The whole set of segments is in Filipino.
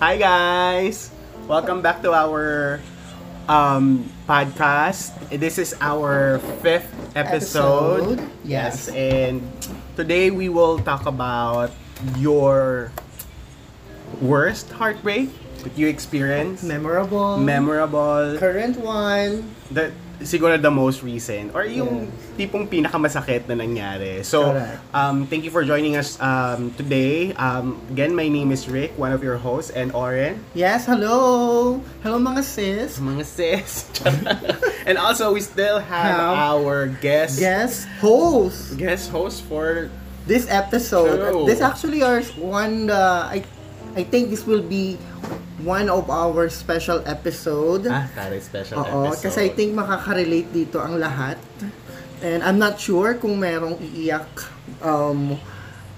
Hi guys! Welcome back to our um, podcast. This is our fifth episode. Episode, yes. and today we will talk about your worst heartbreak that you experienced. Memorable. memorable. Current one. The, siguro the most recent. Or yung Yes. tipong pinakamasakit na nangyari. So, Correct. um, thank you for joining us um, today. Um, again, my name is Rick, one of your hosts, and Oren. Yes, hello. Hello mga sis. Mga sis. and also, we still have Have our guest Guest host. guest host for This episode. True. This actually are one uh, I I think this will be one of our special episode. ah, taray special Oo, episode. kasi I think makaka-relate dito ang lahat. And I'm not sure kung merong iiyak um,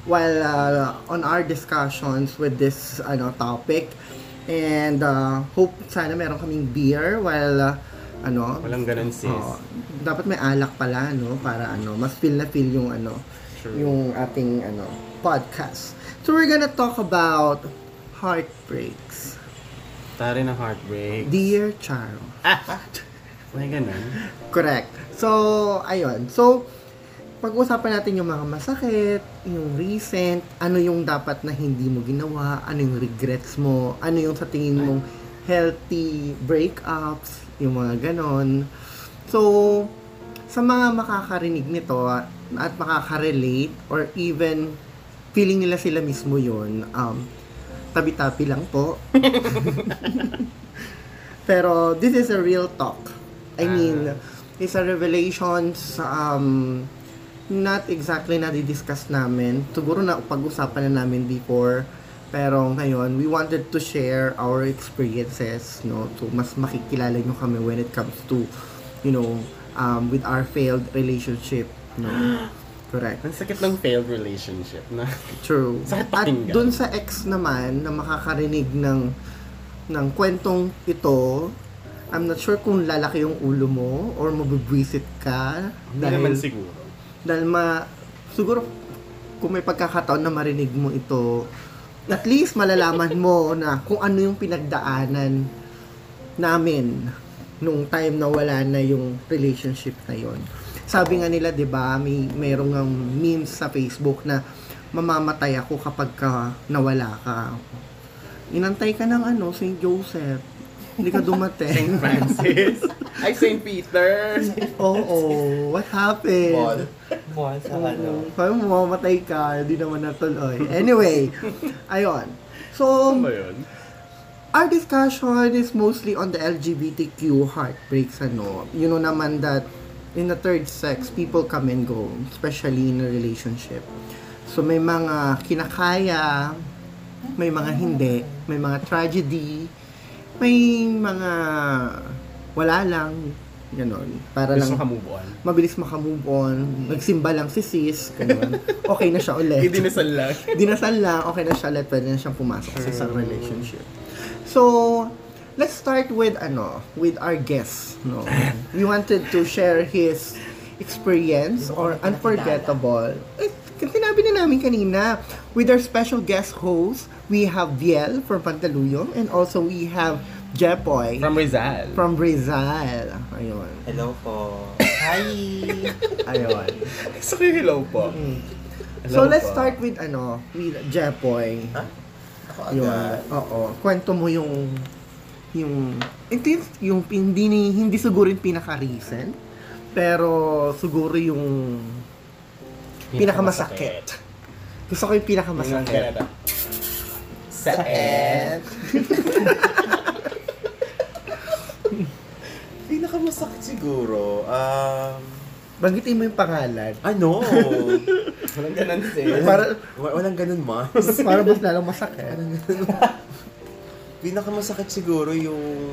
while uh, on our discussions with this ano topic. And uh, hope sana meron kaming beer while uh, ano Walang ganun, sis. Oo. dapat may alak pala no para ano mas feel na feel yung ano True. yung ating ano podcast. So we're gonna talk about heartbreaks. Taray ng heartbreak. Dear Charo. ah, may ganun. Correct. So, ayun. So, pag-usapan natin yung mga masakit, yung recent, ano yung dapat na hindi mo ginawa, ano yung regrets mo, ano yung sa tingin mong healthy breakups, yung mga ganon. So, sa mga makakarinig nito at makaka-relate or even feeling nila sila mismo yun, um, tabi-tabi lang po. Pero this is a real talk. I mean, it's a revelations um, not exactly na discuss namin. Siguro na pag-usapan na namin before. Pero ngayon, we wanted to share our experiences, no? To mas makikilala nyo kami when it comes to, you know, um, with our failed relationship, no? Correct. Ang sakit ng failed relationship na. True. Sakit At pakinggan. dun sa ex naman na makakarinig ng ng kwentong ito, I'm not sure kung lalaki yung ulo mo or mabibwisit ka Hindi naman siguro. dahil ma siguro kung may pagkakataon na marinig mo ito at least malalaman mo na kung ano yung pinagdaanan namin nung time na wala na yung relationship na yon. Sabi nga nila, 'di ba, may merong ng memes sa Facebook na mamamatay ako kapag ka nawala ka. Inantay ka ng ano, St. Joseph. Hindi ka dumating. Francis. Ay, St. Peter. Oo, what happened? Mall sa ano. Parang mamamatay ka, hindi naman natuloy. Anyway, ayun. So, Ano yun? our discussion is mostly on the LGBTQ heartbreaks, ano. You know naman that in the third sex, people come and go, especially in a relationship. So, may mga kinakaya, may mga hindi, may mga tragedy, may mga wala lang, ganon. Para Gusto lang ka move on. mabilis makamove on, nagsimba lang si sis, ganun. Okay na siya ulit. Hindi na lang. Dinasal lang, okay na siya ulit, pwede na siyang pumasok sa isang relationship. So, let's start with ano, with our guest, no. We wanted to share his experience or unforgettable. Eh, sinabi na namin kanina, with our special guest host, we have Biel from Pantaluyong and also we have Jepoy From Rizal. from Rizal. Ayun. Hello po. Hi! Ayun. So, hello po. Hello So let's po. start with ano, with Jepoy. Ha? Ako agad. oo, kwento mo yung yung ito yung, yung hindi ni- hindi siguro yung pinaka recent pero siguro yung pinakamasakit. Gusto ko yung pinakamasakit. Sa Pinakamasakit siguro. Um, Banggitin mo yung pangalan. ano? Walang ganun sis. Para Wa- Walang ganun, ma. para mas lalong masakit. Pinakamasakit siguro yung...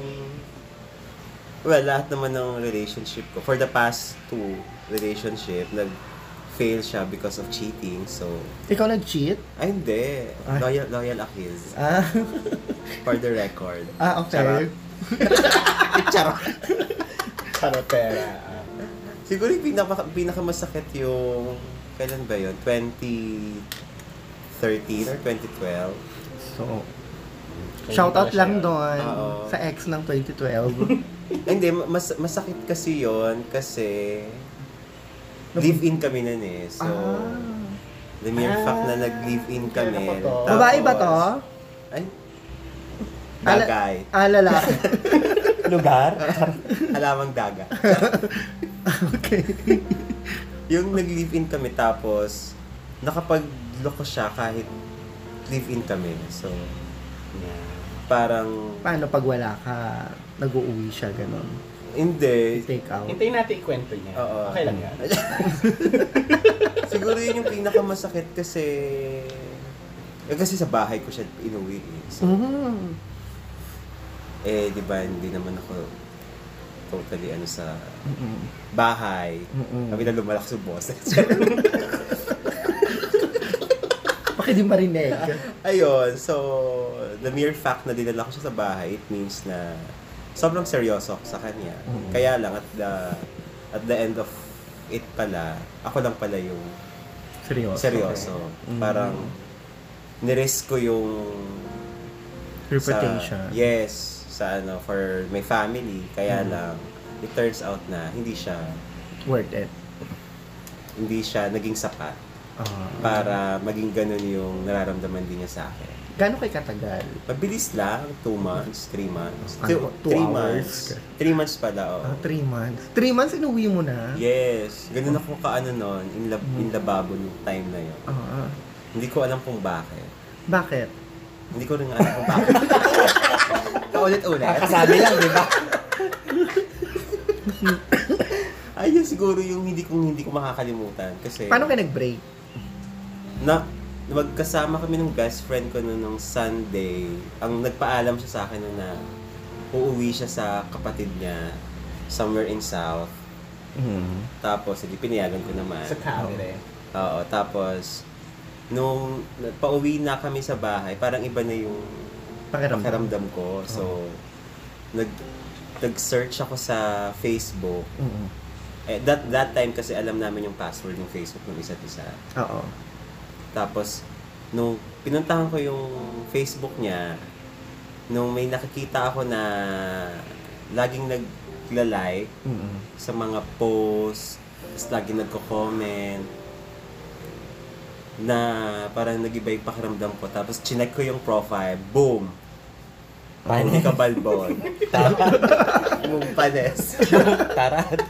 Well, lahat naman ng relationship ko. For the past two relationship, nag-fail siya because of cheating. So, Ikaw nag-cheat? ay hindi. Ah. Loyal, loyal akis. Ah, For the record. ah okay. Charot. Charotera. Siguro yung pinaka, pinakamasakit yung... Kailan ba yun? 2013 or 2012? So, Shoutout lang siya- doon Oo. sa ex ng 2012. Hindi, mas, masakit kasi yon kasi live-in kami nun eh. So, ah. the mere Ah, fact na nag-live-in kami. kaya na po to. Babae ba to? Ay, Ala- dagay. Ah, lalaki. Lugar? Alamang daga. okay. yung nag-live-in kami tapos nakapagloko siya kahit live-in kami. So. Parang Paano pag wala ka, nag-uuwi siya, ganun? hindi. Take out. Hintayin natin ikwento niya. Oo. Okay lang yan. Siguro yun yung pinakamasakit kasi eh, kasi sa bahay ko siya inuwi. eh. So, Mhm. eh, di ba, hindi naman ako totally ano sa Mm-mm. bahay. Mm-mm. Kami na lumalak sa boss. Di marinig? Ayun, so, the mere fact na dinala ko siya sa bahay, it means na sobrang seryoso ako sa kanya. Mhm. Kaya lang, at the, at the end of it pala, ako lang pala yung Seryoso. seryoso. Mhm. Parang, nirisk ko yung Reputation. Sa, yes, sa ano, for my family. Kaya Mhm. lang, it turns out na hindi siya, Worth it. hindi siya naging sapat Ah. para maging ganun yung nararamdaman din niya sa akin. Gano'n kay katagal? Mabilis lang, two months, three months. Ano Two, po, two three hours? months. Three months pala, oh. Ah, three months. Three months, inuwi mo na? Yes. Ganun ako kaano nun, in, lab, in lababo nung time na yun. Ah, Hindi ko alam kung bakit. bakit? Hindi ko rin alam kung bakit. Paulit-ulit. Kasabi lang, di ba? Ayun siguro yung hindi ko hindi ko makakalimutan kasi Paano kayo nag-break? Na magkasama kami ng best friend ko noon nung Sunday. Ang nagpaalam siya sa akin na uuwi siya sa kapatid niya somewhere in South. Mm. Tapos, hindi pinayagan ko naman. Sa camera. Oo, tapos nung pauwi na kami sa bahay, parang iba na yung Pakiramdam. pakiramdam ko. So, nag nag-search ako sa Facebook. Mm. Eh, that, that time kasi alam namin yung password ng Facebook ng isa't isa. Oo. Tapos, nung pinuntahan ko yung Facebook niya, nung may nakikita ako na laging nagla-like Mm. sa mga posts, tapos laging nagko-comment, na parang nag-iba yung pakiramdam ko. Tapos, chinek ko yung profile, boom! Pani ka balbon. Mong panes. Tarat.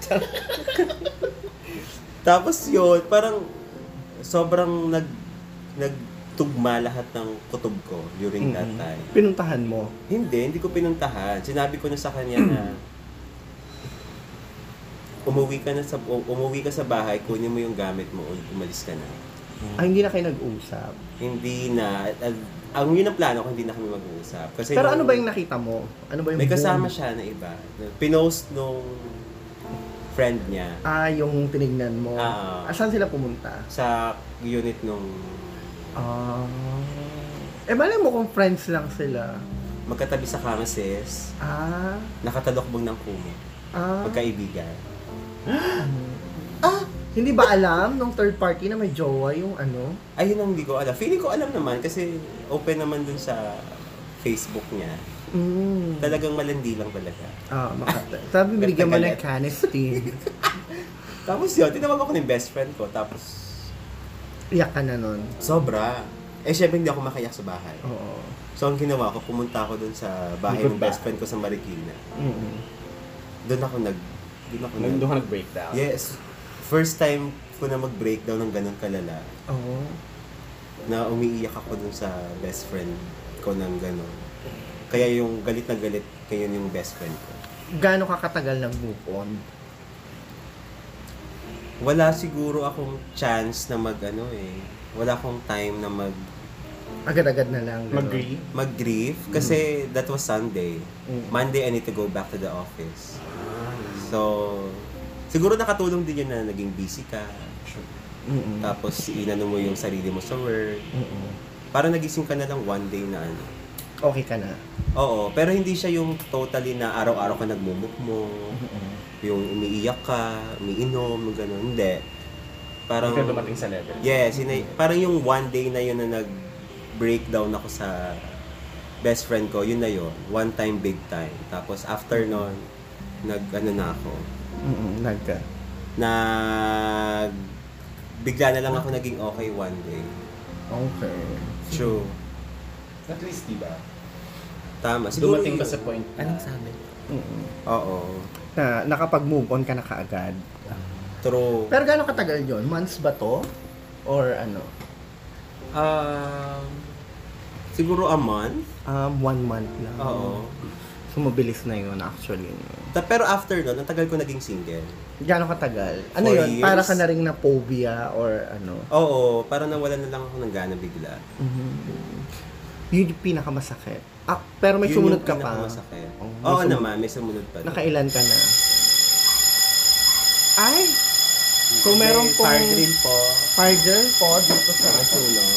Tapos yun, parang sobrang nag nagtugma lahat ng kutob ko during that Mm. time. Pinuntahan mo? Hindi, hindi ko pinuntahan. Sinabi ko na sa kanya na umuwi ka na sa u- umuwi ka sa bahay, kunin mo yung gamit mo, ul- umalis ka na. Ah, hindi na kayo nag-usap. Hindi na at- ang yun ang plano ko, hindi na kami mag-uusap. Kasi Pero nung- ano ba yung nakita mo? Ano ba yung may kasama boom? siya na iba. Pinost nung friend niya Ah, yung tinignan mo. Ah. Ah, saan sila pumunta? sa unit nung Ah. Eh, malay mo kung friends lang sila. magkatabi sa kama sis, Ah. nakatalokbong ng kumo. Ah. Magkaibigan. Ah, hindi ba alam nung third party na may jowa yung ano? Ayun ang hindi ko alam. Feeling ko alam naman kasi open naman dun sa Facebook niya. Mm. Talagang malandi lang talaga. Ah, makata. Sabi, bigyan mo ng Galit. canister. Tapos yun, tinawag ako ng best friend ko. Tapos, Iyak ka na nun. sobra. Eh, syempre hindi ako makayak sa bahay. Oo. So, ang ginawa ko, pumunta ako dun sa bahay ng best friend ko sa Marikina. Mm. Doon ako nag... Doon ako nag... Doon nag-breakdown. Yes. First time ko na mag-breakdown ng ganun kalala. Oo. Na umiiyak ako dun sa best friend ko ng ganun. Kaya yung galit na galit, kayo yung best friend ko. Gaano ka katagal nag-move on? Wala siguro akong chance na mag ano eh. Wala akong time na mag Agad-agad na lang. Mag-grieve. mag-grief kasi that was Sunday. Mm. Monday I need to go back to the office. So siguro nakatulong din yun na naging busy ka. Mm-mm. Tapos inano mo yung sarili mo sa work. Mm-mm. Parang nagising ka na lang one day na ano. Okay ka na. Oo, pero hindi siya yung totally na araw-araw ka nagmumuk mo, Mm-mm. yung umiiyak ka, umiinom, yung gano'n. Hindi. Parang, Hindi ka dumating sa level. yes, yun ay- parang yung one day na yun na nag-breakdown ako sa best friend ko, yun na yun. One time, big time. Tapos after nun, nag, ano na ako, Mm-mm, nag nag, bigla na lang ako naging okay one day. Okay. True. At least, di ba? Tama. Siguro Dumating ka yun. sa point. Anong sabi? Mm-mm. Oo. Na nakapag-move on ka na kaagad. True. Pero gaano katagal yon? Months ba to? Or ano? Um, siguro a month. Um, one month lang. Oo. So, mabilis na yun actually. Ta- Pero after nun, ang tagal ko naging single. Gaano katagal? Ano Four yun? years. Para ka na rin na phobia or ano? Oo, para nawala na lang ako ng gana bigla. Mhm. Yun yung pinakamasakit. Ah, pero may Yun sumunod yung ka pa. pinakamasakit. Oh, may Oo sumunod. naman, may sumunod pa. Nakailan ka na? Ay! So, meron May pong- fire drill po. Fire girl po dito sa Nakasulog.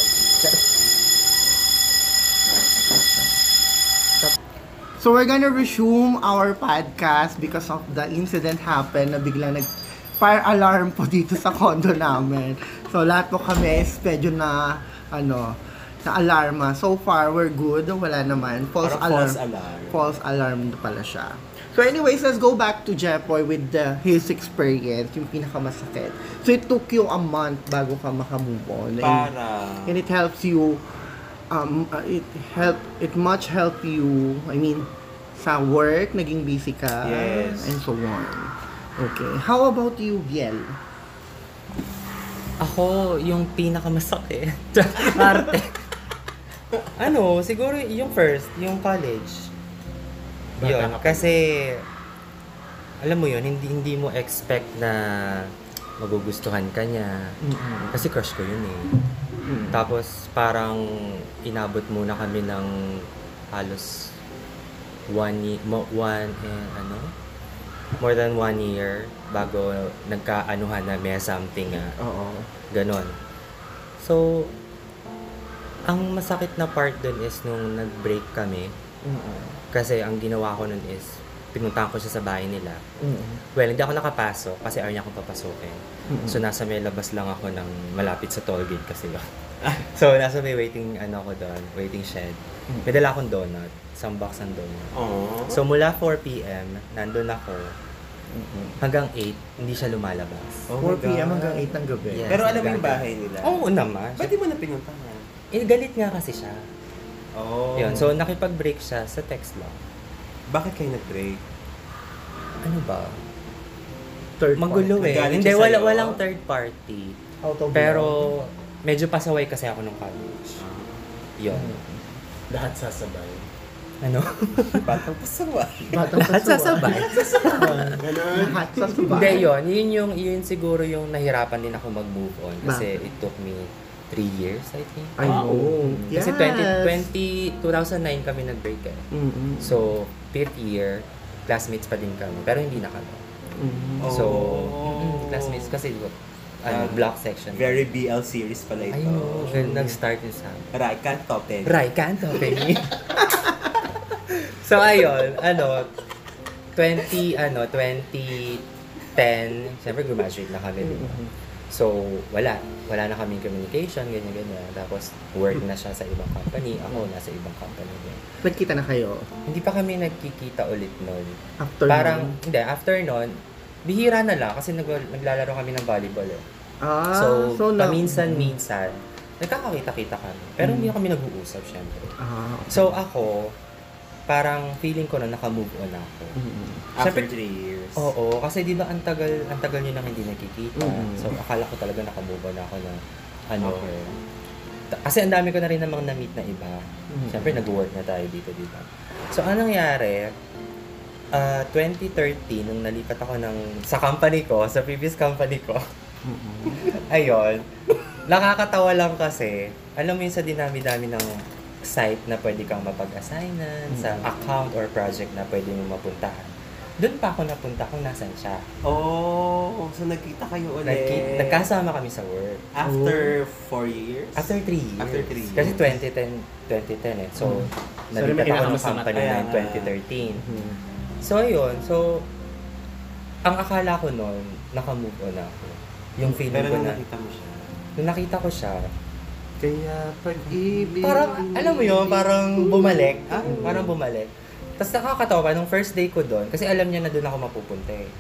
So we're gonna resume our podcast because of the incident happened na biglang nag fire alarm po dito sa condo namin. So lahat po kami is medyo na ano na alarma. So far we're good, wala naman. False Parang alarm. false alarm. False alarm pala siya. So anyways, let's go back to Jepoy with the, his experience, yung pinakamasakit. So it took you a month bago ka makamove on. And- Para. and it helps you um uh, it help it much help you I mean sa work naging busy ka Yes. and so on okay how about you Biel Ako, yung pinakamasakit. Arte. Ano, siguro yung first, yung college. Bata Yun, ka kasi, alam mo yun, hindi hindi mo expect na magugustuhan ka niya. Kasi crush ko yun eh. Tapos parang inabot muna kami ng halos one one, eh, ano? More than one year bago nagkaanuhan na may something nga. oo Ganon. So, ang masakit na part dun is nung nag-break kami. Kasi ang ginawa ko nun is, pinuntahan ko siya sa bahay nila. Well, hindi ako nakapasok kasi ayaw niya akong papasukin. So, nasa may labas lang ako ng malapit sa toll gate kasi yun. so, nasa may waiting, ano ako doon, waiting shed. May dala akong donut, isang box ng donut. Oo. So, mula 4pm, nandun ako, hanggang 8, hindi siya lumalabas. Oh my 4 p.m. God. hanggang 8 ng gabi Yeah. Pero alam mo yung bahay nila? Oo naman. Ba't di mo na pinuntahan? Eh, galit nga kasi siya. Oo. Yun, so nakipag-break siya sa text lang. Bakit kayo nag-break? Ano ba? third Magulo eh. Nagalit Hindi, siya wala, sa'yo? walang third party. out of Pero, medyo pasaway kasi ako nung college. Yun. Lahat sasabay. Ano? Batang pasawa. batang Lahat sasabay. Ganun. lahat sasabay Hindi, yun. Yun, yung, yun siguro yung nahirapan din ako mag-move on. Kasi it took me three years, I think. I know Kasi Yes. 20, 20, 2009 kami nag-break eh. Mm-mm. So, fifth year, classmates pa din kami. Pero hindi na kami. Mm-mm. So, Oh. mm, classmates kasi ano, Ah, block section. Very BL series pala ito. I know. Gan- Nag-start yun sa Right, can't top it. Right, can't open me. so, ayun, ano, 20, ano, 2010, siyempre graduate na kami, di ba? So, wala. Wala na kaming communication, ganyan-ganyan. Tapos, work na siya sa ibang company. Ako, nasa ibang company din. nagkita na kayo Hindi pa kami nagkikita ulit noon. after Parang, nun? hindi, after noon, bihira na lang kasi nag, naglalaro kami ng volleyball eh. ah, so, na- paminsan-minsan, nagkakakita-kita kami. Pero hindi kami nag-uusap, syempre. ah So, ako, parang feeling ko na naka-move on ako. mm-mm. After Siyempre- three years. Oo, kasi di ba ang tagal, ang tagal nyo nang hindi nakikita. Mm. So, akala ko talaga naka-move on ako na, ano, Okay. ta- kasi ang dami ko na rin namang na-meet na iba. Mm. Siyempre, nag-work na tayo dito, di ba? So, anong nangyari? Ah, 2013, nung nalipat ako ng, sa company ko, sa previous company ko, ayun, nakakatawa lang kasi, alam mo yun sa dinami-dami ng site na pwede kang mapag-assignan, sa account or project na pwede mo mapuntahan. Doon pa ako napunta kung nasan siya. Oh, so nagkita kayo ulit. Nagki- nagkasama kami sa work. After four years? After three years. After three Kasi years. 2010, 2010 eh. So, So, nalipat may ako ng company na Kaya in nga. 2013. Mhm. So, ayun. So, ang akala ko noon, naka-move on ako. Yung feeling Pero ko na, nakita mo siya, nung nakita ko siya, Kaya pag-ibig. Parang, alam mo yun, parang bumalik. Ah, parang bumalik. Tapos nakakatawa nung first day ko doon, kasi alam niya na doon ako mapupunta eh.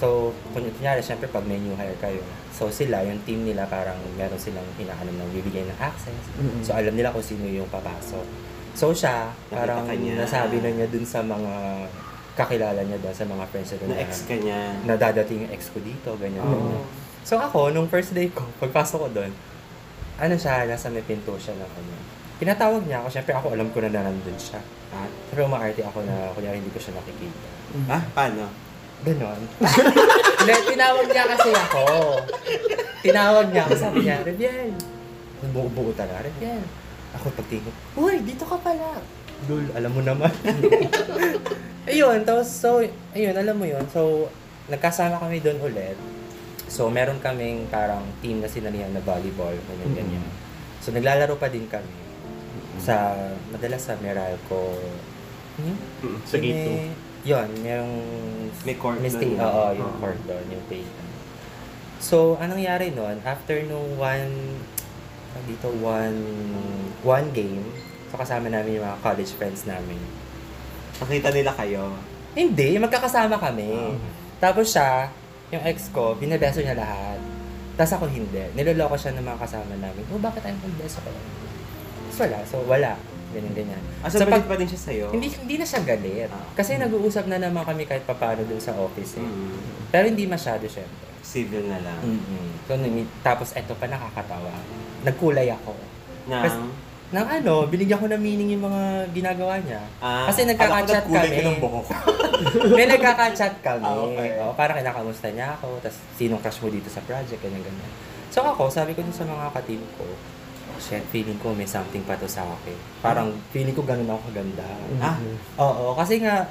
So, kuny- kunyari, syempre, pag may new hire kayo, so sila, yung team nila, parang meron silang pinakalam ng bibigay ng access. So, alam nila kung sino yung papasok. So, siya, parang niya. nasabi na niya dun sa mga kakilala niya doon, sa mga friends niya. Na ex ka niya. na dadating yung ex ko dito, ganyan, Oo. ganyan. So ako, nung first day ko, pagpasok ko doon, ano siya, nasa may pinto siya ng ano. Pinatawag niya ako, syempre ako alam ko na na nandun siya. Ah, Pero umaarte ako na, kunyari hindi ko siya nakikita. ah paano? Ganon. Hindi, tinawag niya kasi ako. Tinawag niya ako, sabi niya, Rebiel. Buo-buo talaga, Rebiel. Ako pagtingin, Uy, dito ka pala. Dul, alam mo naman. ayun, tapos, so, ayun, alam mo yun. So, nagkasama kami doon ulit. So, meron kaming parang team na sinalihan na volleyball, ganyan, ganyan. So, naglalaro pa din kami. Sa, madalas sa Meralco. Hmm? Mm, Sa gate May- Yun, merong... May court may stay. Oo, yung Oo. court doon, yung playground. So, anong nangyari nun? After nung one... dito, one... One game, so kasama namin yung mga college friends namin. Nakita nila kayo. Hindi, magkakasama kami. Ah. Tapos siya, yung ex ko, binabeso niya lahat. Tapos ako hindi. Niloloko siya ng mga kasama namin. Oh, bakit kong beso ka lang? Tapos wala. So, wala. Ganyan, ganyan. Ah, So, so, pag- pa din siya sa'yo? Hindi hindi na siya galit. Ah. Kasi nag-uusap na naman kami kahit papaano dun sa office eh. Mm. Pero hindi masyado syempre. Civil na lang. So, nami- tapos eto pa nakakatawa. Nagkulay ako. Nang, Nang ano, binigyan ko ng meaning yung mga ginagawa niya. ah, kasi nagkaka-chat akala ko nagkulay kami. ka ng buhok. May nagkaka-chat kami. Ah, okay. Oo, parang kinakamusta niya ako. Tapos, sinong crush mo dito sa project? Ganyan, ganyan. So ako, sabi ko dun sa mga ka-team ko, oh, shit, feeling ko may something pa to sa akin. Parang feeling ko ganun ako kaganda. Ah, Oo, kasi nga,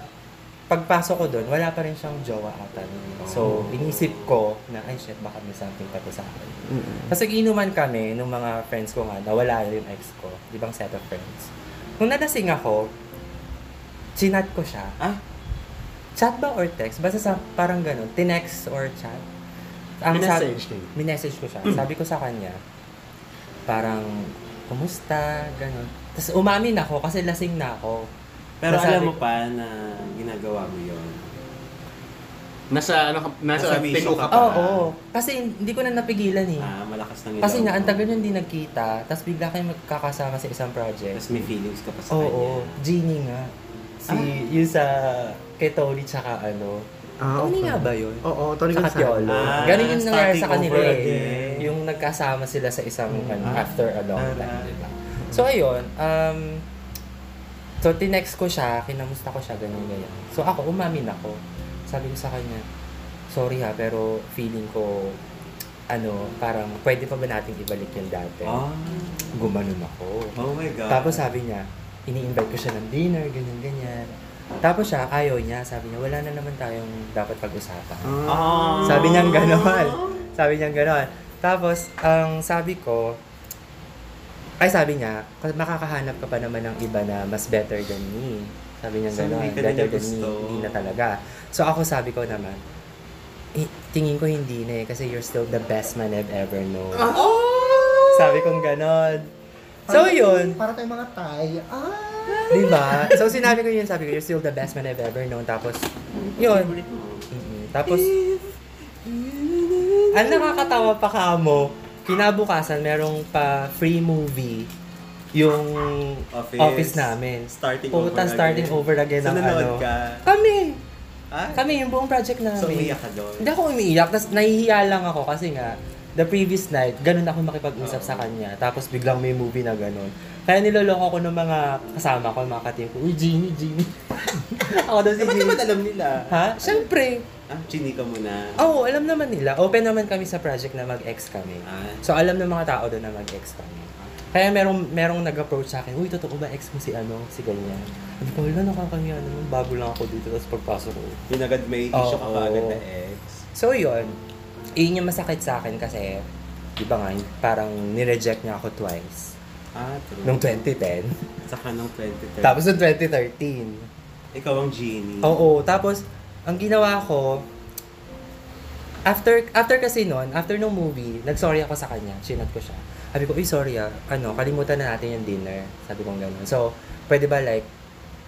pagpasok ko doon, wala pa rin siyang jowa ata. So, inisip ko na, ay shit, baka may something pa to sa akin. Tapos inuman kami nung mga friends ko nga, nawala yung ex ko, ibang set of friends. Nung nalasing ako, chinat ko siya. Ah? Chat ba or text? Basta sa parang ganun, tinext or chat. Ang sabi- Minessage din. minessage ko siya. Sabi ko sa kanya, parang, kumusta, ganun. Tapos umamin ako kasi lasing na ako. Pero Nasabi alam mo pa na ginagawa mo yun. Nasa, ano, nasa, Nasa mission ka pa. pa. Oo, kasi hindi ko na napigilan eh. Ah, malakas lang Kasi nga, ang tagal nyo hindi nagkita, tapos bigla kayo magkakasama sa isang project. Tapos may feelings ka pa sa Oo, kanya. Genie nga. Si, yung sa, kay Tony tsaka ano. Ah, Tony okay. nga ba yun? Oo, Tony Tsaka Gonzalo. Piolo. Ah, Ganun yung nangyari sa kanila eh. Yung nagkasama sila sa isang, ano, Ah. after a long Ah, time, ah. diba? So, ayun, um, so, tinext ko siya, kinamusta ko siya, ganyan, ganyan. So, ako, umamin ako. Sabi ko sa kanya, sorry ha, pero feeling ko, ano, parang, pwede pa ba nating ibalik yung dati? Ah. Gumanon ako. Oh my God. Tapos sabi niya, ini-invite ko siya ng dinner, ganyan, ganyan. Tapos siya, ayaw niya, sabi niya, wala na naman tayong dapat pag-usapan. Ah. Sabi niya gano'n. Sabi niya gano'n. Tapos, ang sabi ko, ay sabi niya, "Kasi makakahanap ka pa naman ng iba na mas better than me. Sabi niya So, gano'n, better niya than me, gusto. hindi na talaga. So ako sabi ko naman, eh, tingin ko hindi na eh, kasi you're still the best man I've ever known. Sabi kong gano'n. So yun, Para tayong mga tay. Ah! Di ba? So, sinabi ko yun, sabi ko, you're still the best man I've ever known. Tapos, yun. Mm-mm. Tapos, ang nakakatawa pa ka mo, kinabukasan, merong pa free movie yung office, Office. namin. Starting Puta, over starting again. over again ng ano. ka? Kami! Ah, Kami, yung buong project namin. so umiyak ka doon? Hindi ako umiiyak. Tapos nahihiya lang ako kasi nga, the previous night, ganun ako makipag-usap sa kanya. Tapos biglang may movie na ganun. Kaya niloloko ko ng mga kasama ko, mga katim ko, Uy, Genie, Genie. ako daw si ba't Genie. naman alam nila? Ha? Siyempre. Ah, chinika mo na. Oo, alam naman nila. Open naman kami sa project na mag-ex kami. Ah, So, alam ng mga tao doon na mag-ex kami. Kaya merong, merong nag-approach sa akin, Uy, totoo ba ex mo si ano, si ganyan? Sabi ko, wala, nakakamiya naman. Bago lang ako dito, tapos pagpasok ko. yun agad may issue ka Oo. kaagad na ex. So yun, yun yung masakit sa akin kasi, di ba nga, parang nireject niya ako twice. Ah, true. Noong 2010. Saka nung 2013. Tapos noong 2013. Ikaw ang genie. Oo, tapos, ang ginawa ko, after after kasi noon, after nung movie, nag-sorry ako sa kanya, chinat ko siya. Sabi ko, uy, sorry ah, ano, kalimutan na natin yung dinner. Sabi ko gano'n. So, pwede ba like,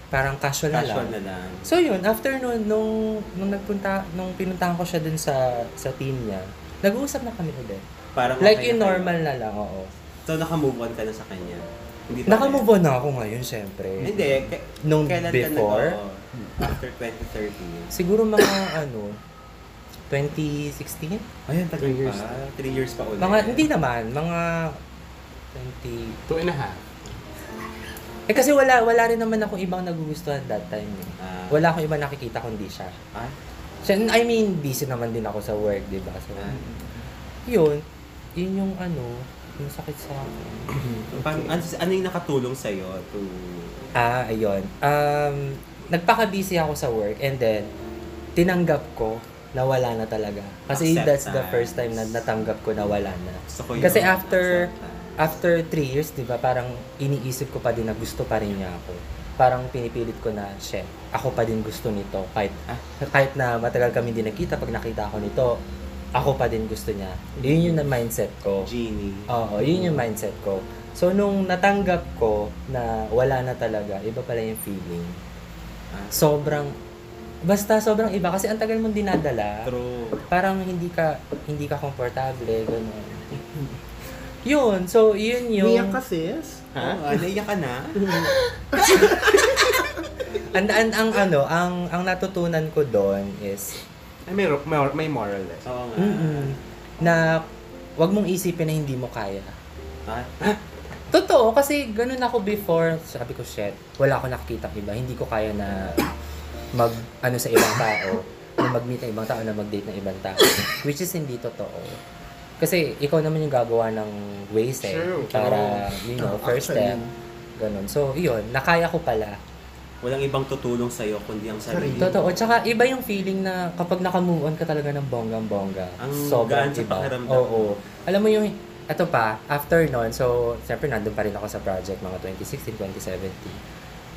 parang casual, Casual na lang. na lang. So yun, after nun, nung, nung nagpunta, nung pinuntahan ko siya dun sa, sa team niya, nag-uusap na kami ulit. Parang Like okay yung normal na lang, oo. So, naka-move on ka na sa kanya. Hindi Naka-move on na ako ngayon, syempre. Hindi. K- Nung kailan before? ka nag- after 2013. Siguro mga ano, 2016? Ayun, tagal Three years pa. Three years pa ulit. Mga, hindi naman, mga 20... Two and a half. Eh kasi wala wala rin naman akong ibang nagugustuhan that time. Eh. Ah. Wala akong ibang nakikita kundi siya. Ah? Siya, I mean, busy naman din ako sa work, di ba? So, Ah. yun, yun yung ano, yung sakit sa akin. Parang, ano, ano yung nakatulong sa'yo to... Ah, ayun. Um, nagpaka-busy ako sa work and then tinanggap ko na wala na talaga. Kasi that's the Acceptance. first time na natanggap ko na wala na. Ko yun. Kasi after Acceptance. after three years, di ba, parang iniisip ko pa din na gusto pa rin niya ako. Parang pinipilit ko na, shit, ako pa din gusto nito. Kahit, Ah. kahit na matagal kami hindi nagkita, pag nakita ako nito, ako pa din gusto niya. Yun yung mindset ko. Genie. Oo, yun yung mindset ko. So, nung natanggap ko na wala na talaga, iba pala yung feeling. Ah. Sobrang, basta sobrang iba. Kasi ang tagal mong dinadala. True. Parang hindi ka, hindi ka komportable, gano'n. Yun, so yun yung... Umiyak ka sis? Ha? Oh, naiyak ka na? Ang, ang, ang ano, ang, ang natutunan ko doon is, Ay, may, may, may moral lesson. Oo nga. mm na wag mong isipin na hindi mo kaya. Ah, Totoo, kasi ganun ako before. Sabi ko, shit, wala ako nakikita iba. Hindi ko kaya na mag, ano sa ibang tao, na mag-meet ng ibang tao, na mag-date ng ibang tao. Which is hindi totoo. Kasi ikaw naman yung gagawa ng ways eh. True. Para, you know, first Actually. step. Ganun. So, yun, nakaya ko pala. walang ibang tutulong sa'yo kundi ang sarili. Totoo. Tsaka iba yung feeling na kapag naka-move on ka talaga ng bonggang-bongga. Ang sobrang gaan sa iba. pakiramdam. Oo. Alam mo yung, eto pa, after nun, so, siyempre nandun pa rin ako sa project, mga 2016, 2017.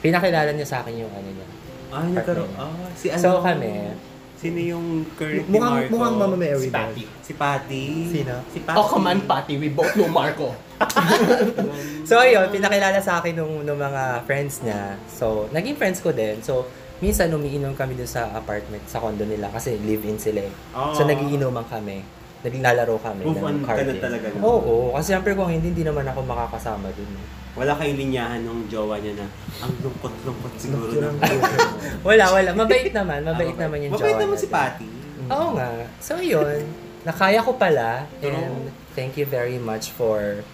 Pinakilala niya sa akin yung ano niya. Ah, nagkaroon. Ah, si ano? So kami, Sino yung current ni Mukhang, Marco? mukhang Mama Si Mary daw. Patty. Si Patty. Sino? Si Patty. Oh, come on, Patty. We both know Marco. so ayun, pinakilala sa akin nung, nung mga friends niya. So, naging friends ko din. So, minsan umiinom kami dun sa apartment, sa condo nila kasi live-in sila eh. So, Ah. nagiinuman kami. Naglalaro kami Move on ng ka card na game. talaga. no? Oo, kasi siyempre kung hindi, hindi naman ako makakasama dun. eh. Wala kayong linyahan ng jowa niya na ang lungkot-lungkot siguro ng Wala, wala. Mabait naman. Mabait Ah, naman yung Mabait jowa naman si natin. Patty. Oo nga. So, yun. Nakaya ko pala. And thank you very much for,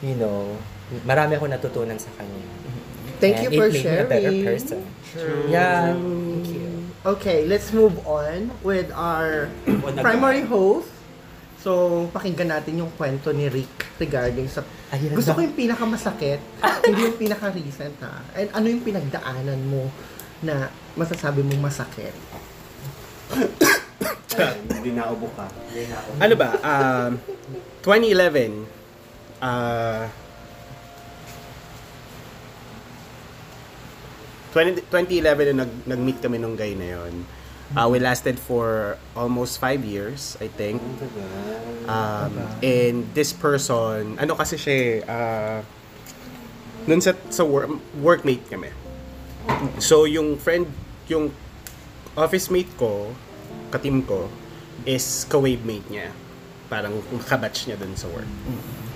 you know, marami akong natutunan sa kanya. Thank you And for it made me a better sharing. person. True. Yeah. Thank you. Okay, let's move on with our O, nag- primary host. So, pakinggan natin yung kwento ni Rick regarding sa... Ayun Gusto na. ko yung pinakamasakit, hindi yung pinaka-recent ha. And ano yung pinagdaanan mo na masasabi mong masakit? Hindi naubo ka. Hindi naubo. ano ba? Um, 2011. Uh, 20, 2011 nung nag, nag-meet kami nung guy na yon. Uh, we lasted for almost five years, I think. Um, and this person, ano kasi siya, eh, uh, nun sa, sa work, workmate kami. So, yung friend, yung office mate ko, katim ko, is ka-wave mate niya. Parang kabatch niya dun sa work.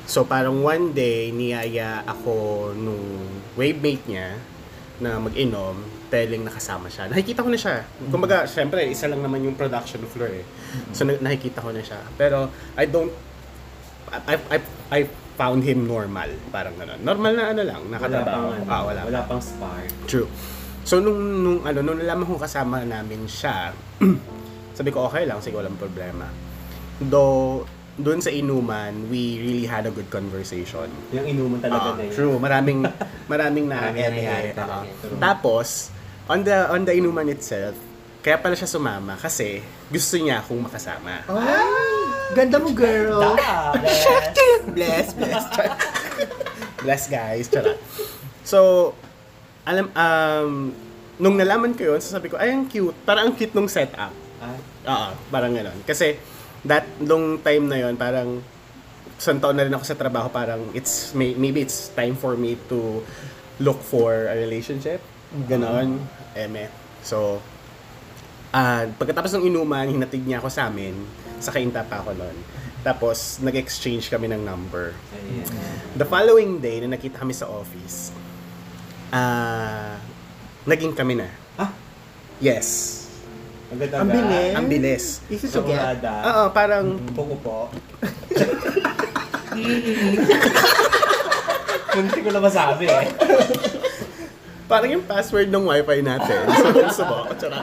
So, parang one day, niyaya ako nung wave mate niya na mag-inom, telling nakasama siya. Nakikita ko na siya. Kumbaga, syempre, isa lang naman yung production floor eh. So, na- nakikita ko na siya. Pero, I don't, I, I, I found him normal. Parang gano'n. Normal na ano lang, Wala nakatrabaho. pang, ano, Ah, wala, wala pang. pang spark. True. So, nung, nung, ano, nung nalaman ko kasama namin siya, sabi ko, okay lang, sige, walang problema. Though, doon sa inuman, we really had a good conversation. Yung inuman talaga Ah, na yun. True, maraming maraming na Maraming nangyayari talaga. True. Tapos, on the on the inuman itself, kaya pala siya sumama kasi gusto niya akong makasama. Ay! Ganda mo, girl! bless, bless. bless guys, charot. So, alam um nung nalaman ko 'yun, sabi ko, ay ang cute. Parang ang cute nung setup. Ah, Oo, parang gano'n. Kasi that nung time na 'yon, parang isang taon na rin ako sa trabaho, parang it's, may, maybe it's time for me to look for a relationship. Ganon. Eme. So, ah pagkatapos ng inuman, hinatid niya ako sa amin. Sa kainta pa ako noon. Tapos, nag-exchange kami ng number. The following day, na nakita kami sa office, ah naging kami na. Ah? Yes. Ang bilis. Ang bilis. Sigurada. Oo, parang Puko po. Munti ko na masabi eh. Parang yung password ng wifi natin. So, gusto mo? Tsaka.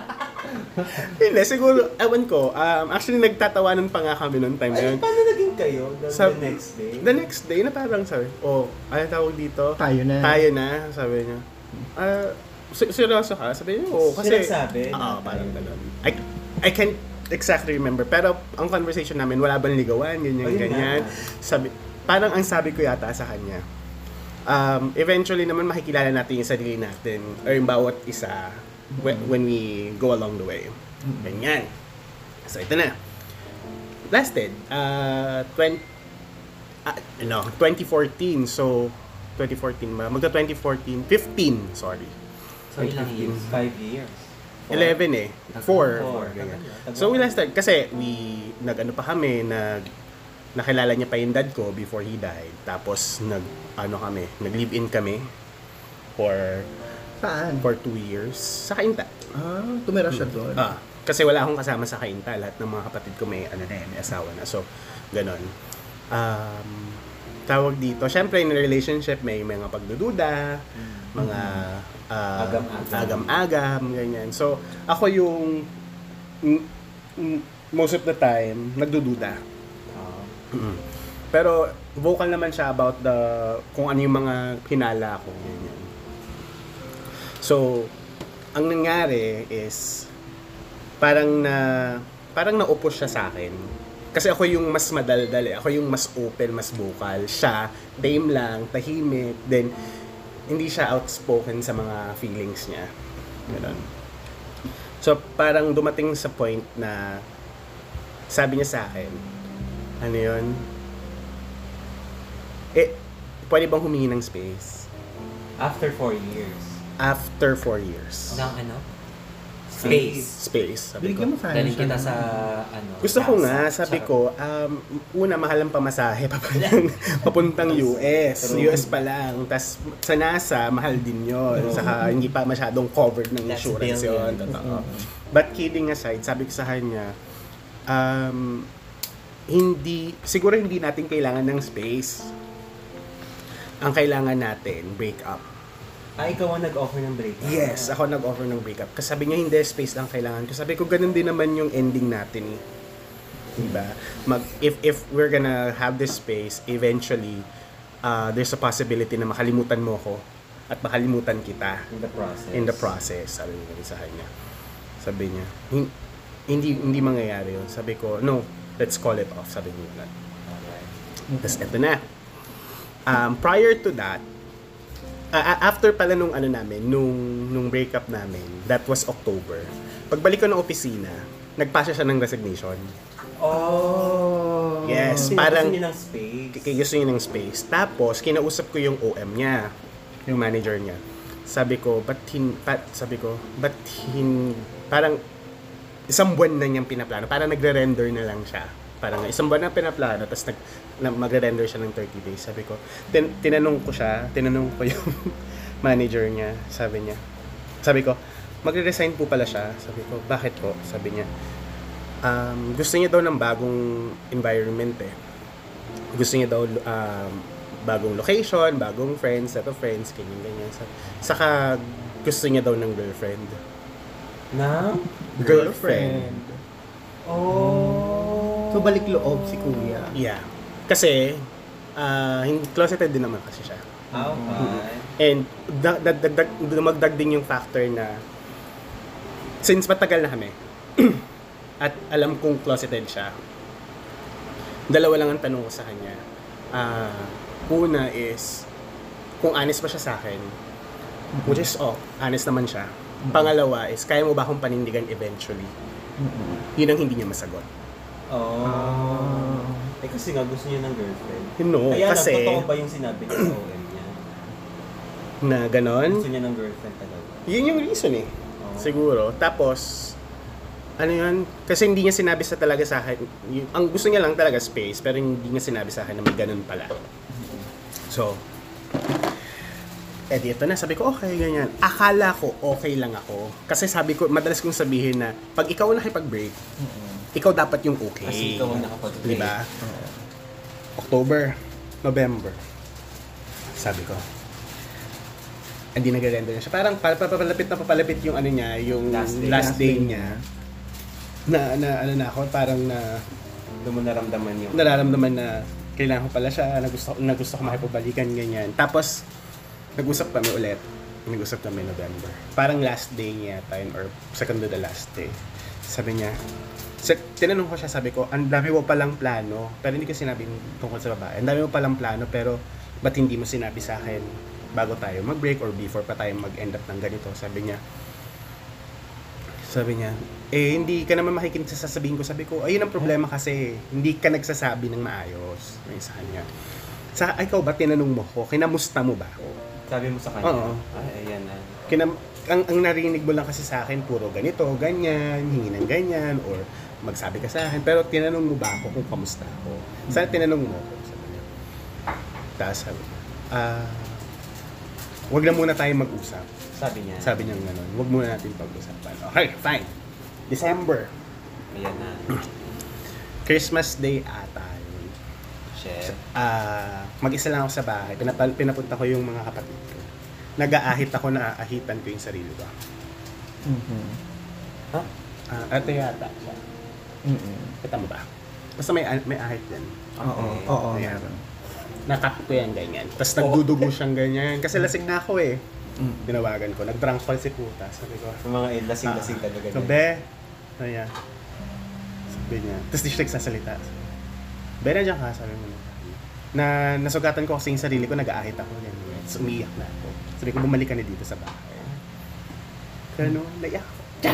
Hindi, siguro, ewan ko. Um, actually, nagtatawanan pa nga kami noong time na Ay, yun. paano naging kayo the, Sa- the next day? The next day, na parang sabi, oh, ano tawag dito? Tayo na. Tayo na, sabi niya. Ah, uh, seryoso ka? Sabi niya, oo. kasi, Sinasabi Oo, na parang ganun. I, I can't exactly remember. Pero, ang conversation namin, wala bang ligawan, ganyan, Ayun ganyan. nga. Sabi, parang ang sabi ko yata sa kanya, um, eventually naman makikilala natin yung sarili natin or yung bawat isa when, when we go along the way. Ganyan. So, ito na. Lasted. Uh, 20, ah, no, 2014. So, 2014 ba? Magka 2014. 15, sorry. So, ilang years? Five years. 11 eh. 4. Four. Ganyan. Tagal na, tagal So, we lasted. Kasi, we, nag-ano pa kami, nag, nakilala niya pa yung dad ko before he died. Tapos, nag, ano kami, nag-live-in kami for, Saan? for two years sa Kainta. Ah, tumira siya doon. Ah, kasi wala akong kasama sa Kainta. Lahat ng mga kapatid ko may, ano na, eh, may asawa na. So, ganon. Um, tawag dito, syempre in a relationship may mga pagdududa, mga ah, Agam-agam. agam-agam, ganyan. So, ako yung mm, mm, most of the time, nagdududa. Pero vocal naman siya about the kung ano yung mga hinala ko ganyan. So, ang nangyari is parang na parang naupo siya sa akin. Kasi ako yung mas madaldal eh. Ako yung mas open, mas vocal. Siya, tame lang, tahimik. Then, hindi siya outspoken sa mga feelings niya. Ganun. So, parang dumating sa point na sabi niya sa akin, ano yun? Eh, pwede bang humingi ng space? After four years. After four years. Ng ano? Space. Space, sabi ko. Siya kita sa ano. Gusto ko nga, sabi ko, um, una, mahal ang pamasahe papuntang, papuntang US. US pa lang. Tapos sa NASA, mahal din yon Saka hindi pa masyadong covered ng insurance yun. Totoo. But kidding aside, sabi ko sa kanya, um, hindi, siguro hindi natin kailangan ng space. Ang kailangan natin, break up. Ah, ikaw ang nag-offer ng break. Yes, ako nag-offer ng breakup. Kasi sabi niya, hindi, space lang kailangan. Kasi sabi ko, ganun din naman yung ending natin eh. Diba? Mag, if, if we're gonna have this space, eventually, uh, there's a possibility na makalimutan mo ko at makalimutan kita In the process. in the process. Sabi niya sa kanya. Sabi niya, "Hin- hindi hindi mangyayari yun. Sabi ko, no, let's call it off. Sabi niya. Alright. Tapos eto na. Um, prior to that, a- after pala nung ano namin, nung, nung breakup namin, that was October. Pagbalik ko ng opisina, nagpasa siya ng resignation. Oh. Yes, Kasi parang- gusto niya ng space. K- gusto niya ng space. Tapos, kinausap ko yung OM niya, yung manager niya. Sabi ko, ba't hin, pat, sabi ko, ba't hin, parang isang buwan na niyang pinaplano. Parang nagre-render na lang siya. Parang isang buwan na pinaplano, tapos nag, na, magre-render siya ng 30 days. Sabi ko, tin, tinanong ko siya, tinanong ko yung manager niya. Sabi niya, sabi ko, magre-resign po pala siya. Sabi ko, bakit po? Sabi niya, um, gusto niya daw ng bagong environment eh. Gusto niya daw um, bagong location, bagong friends, set of friends, ganyan, ganyan. Sa- Saka gusto niya daw ng girlfriend. Na? Girlfriend. Oh. So, balik loob si kuya. Yeah. Kasi, ah, hindi closeted din naman kasi siya. Ah, okay. And da- da- da- da- dumagdag din yung factor na since matagal na kami at alam kong closeted siya, dalawa lang ang tanong ko sa kanya. Ah, una is, kung honest ba siya sa akin, which is, oh, honest naman siya. Pangalawa is, kaya mo ba akong panindigan eventually? Yun ang hindi niya masagot. Oh. Eh kasi nga gusto niya ng girlfriend. No, Kaya kasi lang, totoo ba yung sinabi niya sa OM niya? na ganon. Gusto niya ng girlfriend talaga. Yun yung reason eh. Oo. Siguro. Tapos, ano yun? Kasi hindi niya sinabi sa talaga sa akin. Yung, ang gusto niya lang talaga space, pero hindi niya sinabi sa akin na may ganun pala. So, eh dito na, sabi ko, okay, ganyan. Akala ko, okay lang ako. Kasi sabi ko, madalas kong sabihin na, pag ikaw nakipag-break, ikaw dapat yung okay. Kasi ikaw ang nakapag-break. Diba? October, November. Sabi ko, hindi nagre-render na siya. Parang pa- pa- papalapit na papalapit yung ano niya, yung Last last day. day, Last day niya. Na, na ano na ako, parang na Doon mo naramdaman yung... nararamdaman na kailangan ko pala siya, na gusto, na gusto ko makipabalikan, ganyan. Tapos, nag-usap kami ulit. Nag-usap kami November. Parang last day niya time or second to the last day. Sabi niya, sa, tinanong ko siya, sabi ko, ang dami mo palang plano, pero hindi ko sinabi tungkol sa babae. Ang dami mo palang plano, pero ba't hindi mo sinabi sa akin bago tayo mag-break or before pa tayo mag-end up ng ganito? Sabi niya, sabi niya, eh hindi ka naman makikinig sa sasabihin ko. Sabi ko, ayun ang problema kasi, hindi ka nagsasabi ng maayos. May sa kanya. Sa, ikaw ba, tinanong mo ko, kinamusta mo ba? Sabi mo sa kanya, Oo. ay, ayan na. Kinam, ang, ang narinig mo lang kasi sa akin, puro ganito, ganyan, hingi ng ganyan, or magsabi ka sa akin. Pero tinanong mo ba ako kung kamusta ako? Sana tinanong mo ako. Sabi niya. Tapos sabi niya, ah, wag na muna tayo mag-usap. Sabi niya, Sabi niya gano'n, wag muna natin pag-usapan. Okay, fine. December. ayan na. Christmas Day ata. Chef. Ah, mag-isa lang ako sa bahay. Pinapal, pinapunta ko yung mga kapatid ko. Nag-aahit ako na aahitan ko yung sarili ko. Mhm. Ha? Ah, ate yata siya. Mhm. Kita mo ba? Basta may, may ahit yan. Oo, Okay. oo. Ayan. Nakak ko yan ganyan. Tapos nagdudugo siyang ganyan. Kasi lasing na ako eh. Mm. Tinawagan ko. Nag-drunk call si puta. Sabi ko, Yung mga eh, lasing-lasing Ah, talaga. So, be, ayan. Sabi niya. Tapos di siya nagsasalita. Be, nandiyan ka, sabi mo. Na nasugatan ko kasi yung sarili ko, nag-aahit ako. Ganyan. Tapos umiyak na ako. Sabi ko, bumalik ka na dito sa bahay. Kano, naiyak ako.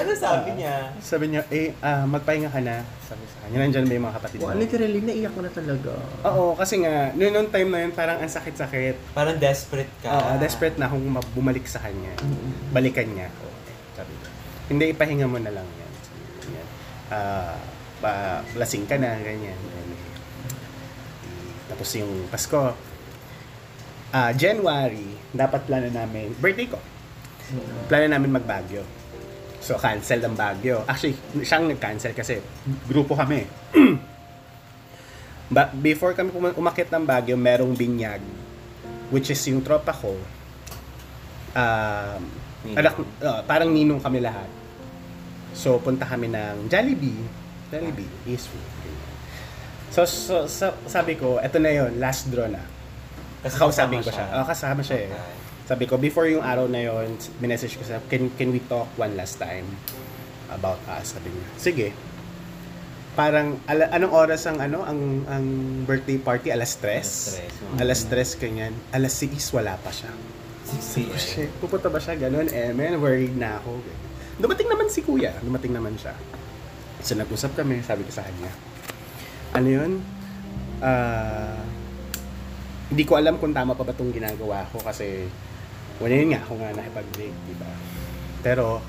ano sabi niya? Sabi niya, eh, ah, magpahinga ka na. Sabi sa kanya, nandiyan ba yung mga kapatid mo? Well, literally, naiyak ko na talaga. Oo, kasi nga, noon noong time na yun, parang ang sakit-sakit. Parang desperate ka. Oo, desperate na akong ma- bumalik sa kanya. Balikan niya ako. Sabi ko, hindi, ipahinga mo na lang yan. Sabi niya, ah, pa, lasing ka na, ganyan. Tapos yung Pasko, ah, January, dapat plano namin, birthday ko, plano namin mag-Baguio. So, cancel ang Baguio. Actually, siyang nag-cancel kasi grupo kami. But before kami umakit ng Baguio, merong binyag. Which is yung tropa ko. Um, anak, uh, parang ninong kami lahat. So, punta kami ng Jollibee. Jollibee, Eastwood. ganyan. So, so, so, sabi ko, eto na yon last draw na. Kasi Kausapin ko siya. Oh, kasama siya eh. Okay. Sabi ko, before yung araw na yon, minessage ko siya, can, can we talk one last time about us? Sabi niya, sige. Parang, ala, anong oras ang ano ang ang birthday party? Alas 3? Alas tres, mga Alas 3, ganyan. Alas 6, wala pa siya. 6 Oh, shit, pupunta ba siya? Ganun, eh, man, worried na ako. Dumating naman si kuya. Dumating naman siya. So, nag-usap kami. Sabi ko sa kanya, ano yun? Ah, hindi ko alam kung tama pa ba itong ginagawa ko kasi wala yun nga, ako nga nakipag-break, di ba? Pero,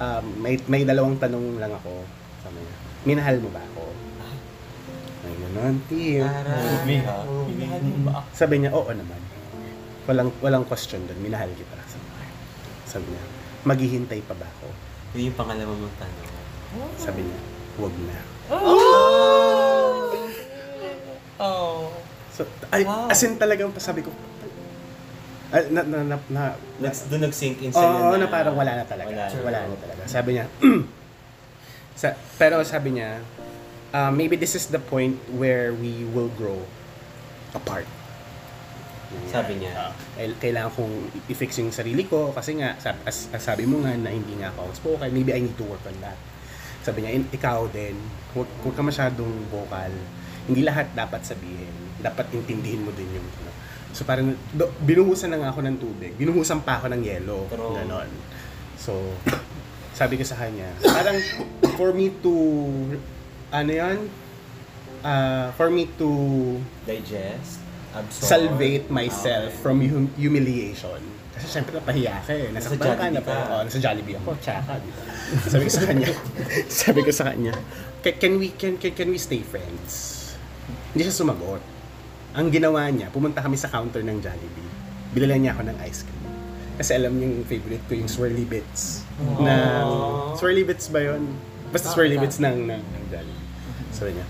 um, may, may dalawang tanong lang ako. Sabi niya, minahal mo ba ako? Ay, ganun, tiyo. Movie ha? Minahal mo ba ako? Sabi niya, oo naman. Walang walang question doon, minahal kita. Sabi, niya. sabi niya, maghihintay pa ba ako? Yun yung pangalawa mong tanong. Sabi niya, huwag na. Oh. So, ay, Wow. as in talagang sabi ko, ay, na, na, na, na, Next, doon nag-sink in sa'yo na, parang wala na talaga. Wala Wala, na. na talaga. Sabi niya, sa, pero sabi niya, uh, maybe this is the point where we will grow apart. Sabi niya. Kail- kailangan kong i-fix yung sarili ko kasi nga, sabi, as, as sabi mo nga na hindi nga ako outspoken, maybe I need to work on that. Sabi niya, "In- ikaw din, huwag, huwag ka masyadong vocal. Hindi lahat dapat sabihin. Dapat intindihin mo din yung ano. So parang, do, binuhusan na nga ako ng tubig. Binuhusan pa ako ng yelo. True. Ganon. So, sabi ko sa kanya, parang for me to, ano yan, uh, for me to Digest. Absorb. salvate myself Okay. from hum- humiliation. Kasi syempre napahiya ka eh. Nasa ka, Jollibee napa, ka. oh, nasa Jollibee ako, tsaka, di ba? Sabi ko sa kanya, sabi ko sa kanya, can, can we can, can can we stay friends? Hindi siya sumagot. Ang ginawa niya, pumunta kami sa counter ng Jollibee. Bilala niya ako ng ice cream. Kasi alam niyo yung favorite ko, yung swirly bits. Na, swirly bits ba yun? Basta Ah, swirly ah. bits ng, ng, ng Jollibee. Sabi niya,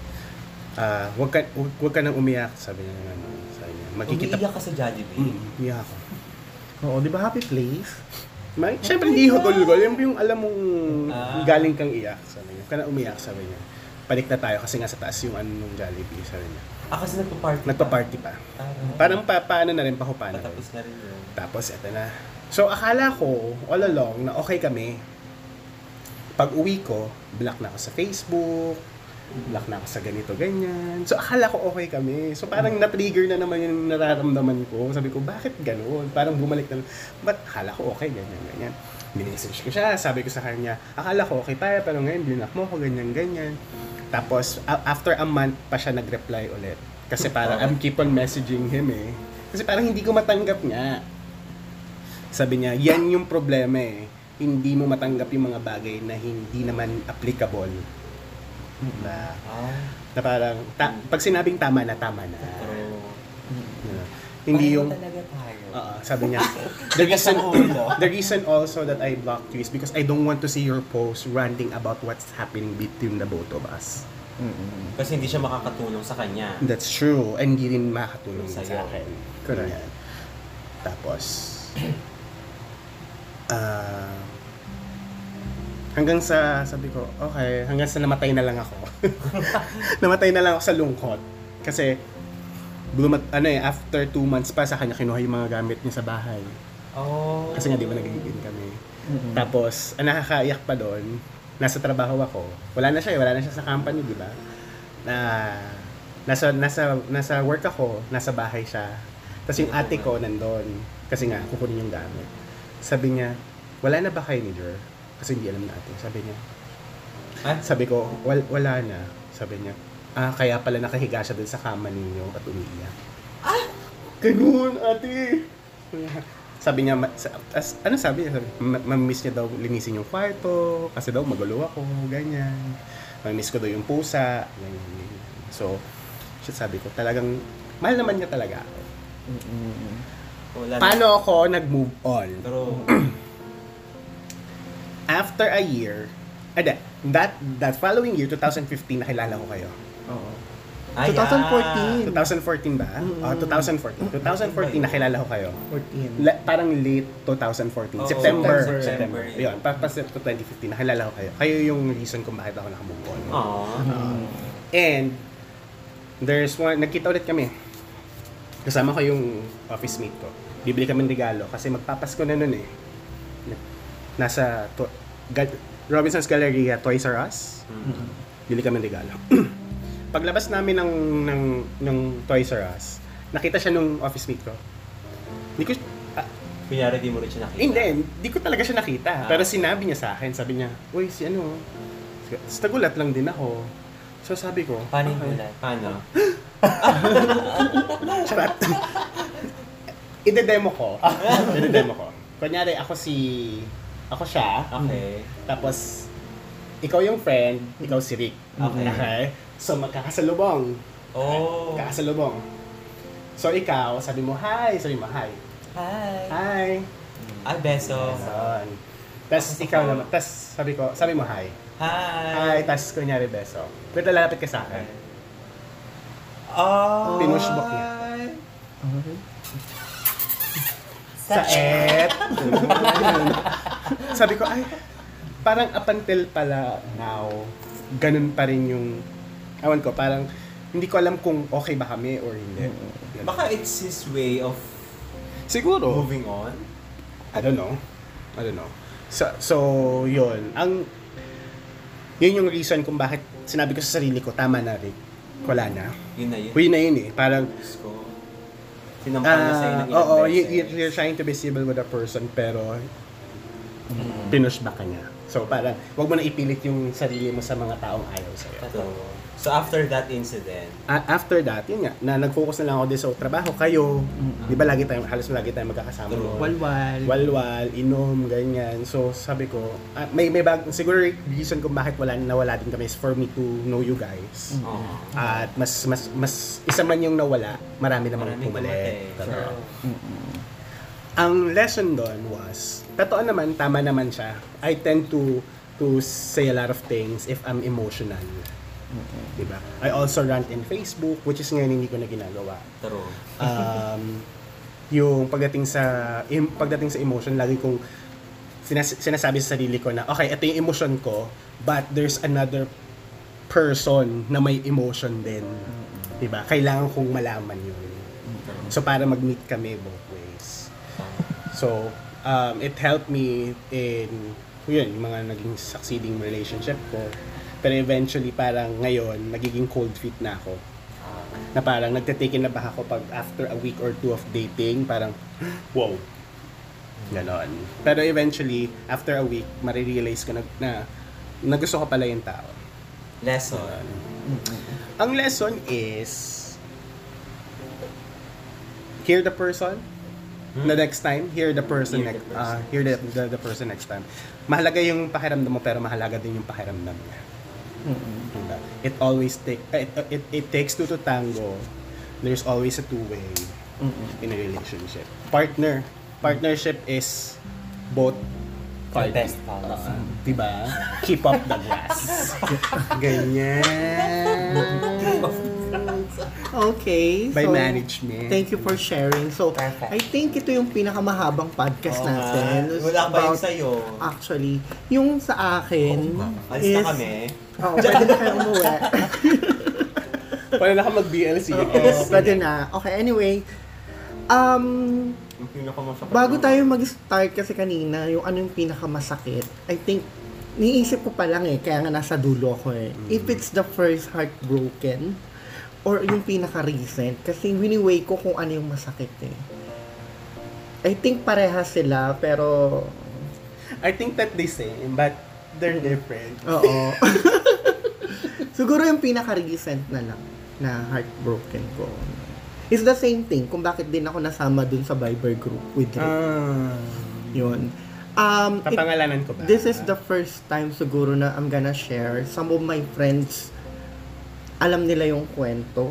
ah, wag ka, wag, wag ka nang umiyak, sabi niya. Ano, sabi niya, magkikita Umiiyak ka sa Jollibee. Mm, umiyak ako. Oo, di ba happy place? May, Siyempre, hindi hugol-hugol. Yung, yung alam mong Ah. galing kang iyak, sabi niya. Ka na umiyak, sabi niya. Balik na tayo kasi nga sa taas yung ano nung Jollibee, sabi niya. Ah, kasi nagpa-party. Nagpa-party pa. Parang, Parang pa, paano na rin, pahupa na rin. patapos na rin yun. Tapos, eto na. So, akala ko, all along, na okay kami. Pag uwi ko, block na ako sa Facebook, ako sa ganito, ganyan. So, akala ko okay kami. So, parang na-trigger na naman yung nararamdaman ko. Sabi ko, bakit ganun? Parang bumalik na, ba't akala ko okay, ganyan, ganyan. Minessage ko siya, sabi ko sa kanya, akala ko okay tayo, pero ngayon, blinak mo ako, ganyan, ganyan. Tapos, after a month pa siya nag-reply ulit. Kasi parang, I'm keep on messaging him eh. Kasi parang hindi ko matanggap nga. Sabi niya, yan yung problema eh. Hindi mo matanggap yung mga bagay na hindi naman applicable. Na, Ah, na parang, ta- pag sinabing tama na, tama na. Yeah. Hindi pareho yung, talaga tayo. Oo, sabi niya, the reason, the reason also that I blocked you is because I don't want to see your post ranting about what's happening between the both of us. Kasi hindi siya makakatulong sa kanya. That's true. And hindi rin makakatulong Sa'yo. sa akin. Correct. Tapos, ah, hanggang sa, sabi ko, okay, hanggang sa namatay na lang ako. namatay na lang ako sa lungkot. Kasi, bumat, ano eh, after two months pa, sa kanya kinuha yung mga gamit niya sa bahay. Oh. Kasi nga, di ba nagiging kami. Tapos, ang nakakaiyak pa doon, nasa trabaho ako. Wala na siya, eh, wala na siya sa company, di ba? Na nasa nasa nasa work ako, nasa bahay siya. Tapos yung ate ko nandun kasi nga kukunin yung gamit. Sabi niya, "Wala na ba kayo ni Jer?" Kasi hindi alam natin. Sabi niya. Ah? Sabi ko, Wal, wala na. Sabi niya, ah, kaya pala nakahiga siya dun sa kama ninyo at umiiyak. Ah! Ganun, ate! Sabi niya, ma- sa- as, ano sabi niya? Sabi, ma- mamimiss niya daw linisin yung kwarto, kasi daw magulo ako, ganyan. Mamimiss ko daw yung pusa, ganyan, ganyan. So, siya sabi ko, talagang, mahal naman niya talaga ako. Wala na. Paano ako nag-move on? Pero, After a year, ada, that, that following year, 2015, nakilala ko kayo. Oo. ay, 2014. 2014 ba? Oh, 2014. 2014, nakilala ko kayo. 14. La- parang late 2014. Oo, September. September. September. Yun, pa, 2015, nakilala ko kayo. Kayo yung reason kung bakit ako nakamove on. Aww. And, there's one, nagkita ulit kami. Kasama ko yung office mate ko. Bibili kami ng regalo kasi magpapasko na nun eh. Nasa to, Ga- Robinson's Galleria, Toys R Us. Bili kami ng regalo. Paglabas namin ng, ng, ng Toys R Us, nakita siya nung office mate ko. Hindi ko, ah, Kunyari di mo rin siya nakita. hindi, hindi ko talaga siya nakita. Ah. Pero sinabi niya sa akin, sabi niya, Uy, si ano, Tapos nagulat lang din ako. So sabi ko, Paano yung okay. Paano? Charot. Ide-demo ko. Ide-demo ko. Kunyari, ako si... Ako siya. Okay. Tapos, ikaw yung friend, ikaw si Rick. Okay. So, magkakasalubong. Oh. Kakasalubong. So, ikaw, sabi mo, hi. Sabi mo, hi. Hi! Hi. Ay, beso. Ganon. Tapos, ikaw naman. Tapos, sabi ko, sabi mo, hi. Hi. Hi. Tapos, kunyari, beso. Pero lalapit ka sa akin. Oh. Pinushbok niya. Okay. Sa et. Sabi ko, ay, parang up until pala now, ganun pa rin yung, awan ko, parang, hindi ko alam kung okay ba kami or hindi. Ganun. Baka it's his way of Siguro. moving on. I don't know. I don't know. So, so yun. Ang, yun yung reason kung bakit sinabi ko sa sarili ko, tama na Rick. Wala na. Yun na yun. Uy na yun eh. Parang. Sinampal niya sa'yo ng ah, ilang oo, you, beses. you're trying to be civil with a person, pero pinush back ka niya. So parang, wag mo na ipilit yung sarili mo sa mga taong ayaw sa'yo. Totoo. So after that incident, A- after that, yun nga, na nag-focus na lang ako din sa trabaho. Kayo, di ba lagi tayo, halos lagi tayo magkakasama. True. Walwal. Walwal, inom, ganyan. So, sabi ko, ah, may, may bag, siguro reason kung bakit wala, nawala din kami is for me to know you guys. oh, At mas, mas, mas, isa man yung nawala, marami namang Maraming pumalit. pumalit. Totoo. Ang lesson doon was, totoo naman, tama naman siya. I tend to to say a lot of things if I'm emotional. Diba? I also rant in Facebook, which is ngayon hindi ko na ginagawa. true. Um, yung pagdating sa im, pagdating sa emotion, lagi kong sinas, sinasabi sa sarili ko na, okay, ito yung emotion ko, but there's another person na may emotion din. Diba? Kailangan kong malaman yun. So, para mag-meet kami both ways. So, um, it helped me in, yun, yung mga naging succeeding relationship ko. Pero eventually, parang ngayon, nagiging cold feet na ako. Na parang nagtitake na ba ako pag after a week or two of dating, parang, wow. Ganon. Pero eventually, after a week, marirealize ko na, na, na gusto ko pala yung tao. Lesson. Ang lesson is hear the person the next time hear the person Hear the next person. uh, hear the, the, the person next time mahalaga yung pakiramdam mo pero mahalaga din yung pakiramdam niya Diba? it always take uh, it, it, it takes two to tango there's always a two way in a relationship partner partnership is both The parties. best policy. Diba? Keep up the glass. Ganyan. Okay. By so, management. Thank you for sharing. So, Perfect. I think ito yung pinakamahabang podcast Oo natin. nga. Wala pa yung about- sa'yo. Actually, yung sa akin Alis is... na kami. Oo, pwede na kayo umuwi. Pwede na ka mag-BLC. Oo, pwede na. Okay, anyway. Um, Yung pinakamasakit. bago tayo mag-start kasi kanina, yung ano yung pinakamasakit, I think, niisip ko pa lang eh, kaya nga nasa dulo ako eh. If it's the first heartbroken, or yung pinaka-recent, kasi winiweigh ko kung ano yung masakit eh. I think parehas sila, pero I think that they same, but they're different. Oo. Siguro yung pinaka-recent na lang na heartbroken ko. It's the same thing kung bakit din ako nasama dun sa Viber group with Rick. Ah. Yun. Um, it- Papangalanan ko ba? this is the first time siguro na I'm gonna share. Some of my friends, alam nila yung kwento.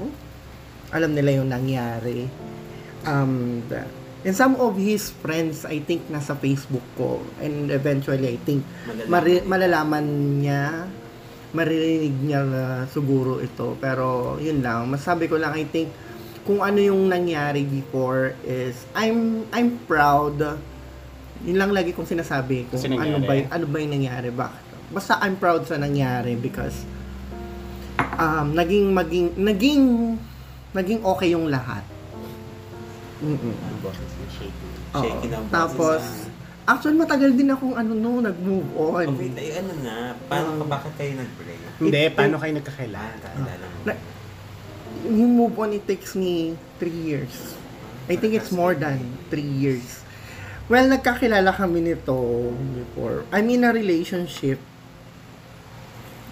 Alam nila yung nangyari. Um, and some of his friends, I think, nasa Facebook ko. And eventually, I think, Malalaman. mari- malalaman niya, maririnig niya na siguro ito. Pero, yun lang. Masabi ko lang, I think, kung ano yung nangyari before is, I'm, I'm proud. Yun lang lagi kong sinasabi kung ano ba, ano ba yung nangyari. Bakit? Basta I'm proud sa nangyari because um, naging, maging, naging, naging okay yung lahat. Mm-mm. Shaky na boses, Tapos, ah. actually matagal din akong ano no, nag-move on. Oh, wait, ay, ano na? Paano ka, bakit kayo nag-break? Hindi, It- paano kayo Ah, nagkakilala? kakilala mo. Na- Yung move on, it takes me three years. I think it's more than three years. Well, nagkakilala kami nito before. I'm in a relationship.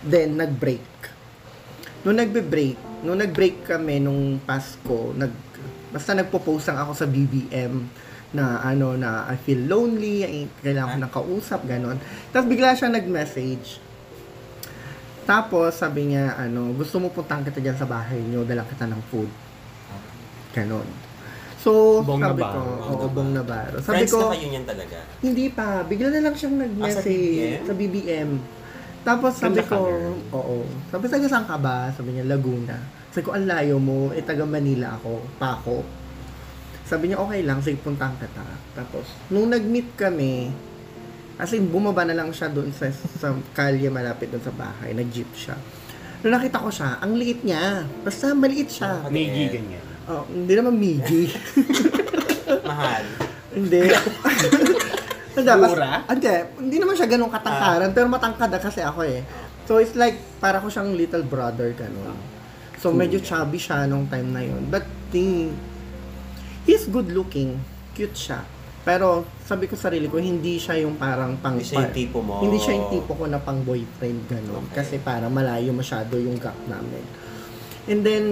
Then, nag-break. Nung nagbe-break, nung nag-break kami nung Pasko, nag, basta nagpo-post lang ako sa BBM na ano na I feel lonely, ay, kailangan ko ng kausap, ganon. Tapos bigla siya nag-message. Tapos sabi niya, ano, gusto mo puntahan kita dyan sa bahay niyo, dala kita ng food. Ganon. So, Bong sabi ko, oo, Bong Navarro. Sabi Friends ko, na kayo niyan talaga. hindi pa. Bigla na lang siyang nag-message Ah, sa BBM. Tapos sabi ko, oo. Sabi, taga saan ka ba? Sabi niya, Laguna. Sabi ko, ang layo mo. Eh, taga Manila ako. Pa ako. Sabi niya, okay lang. Sige, puntahan kita. Tapos, nung nag-meet kami, as in, bumaba na lang siya doon sa, sa kalye malapit doon sa bahay. Nag-jeep siya. Nung nakita ko siya, ang liit niya. Basta maliit siya. Migi, ganyan. Oh, hindi naman migi. Mahal. Hindi. Hindi? Hindi, hindi naman siya ganun katangkaran, pero matangkad na kasi ako eh. So it's like, para ko siyang little brother, ganun. So medyo chubby siya nung time na yun. But the, he's good looking. Cute siya. Pero sabi ko sa sarili ko, hindi siya yung parang pang... Hindi siya yung tipo mo. Hindi siya yung tipo ko na pang boyfriend gano'n. Okay. Kasi parang malayo masyado yung gap namin. And then,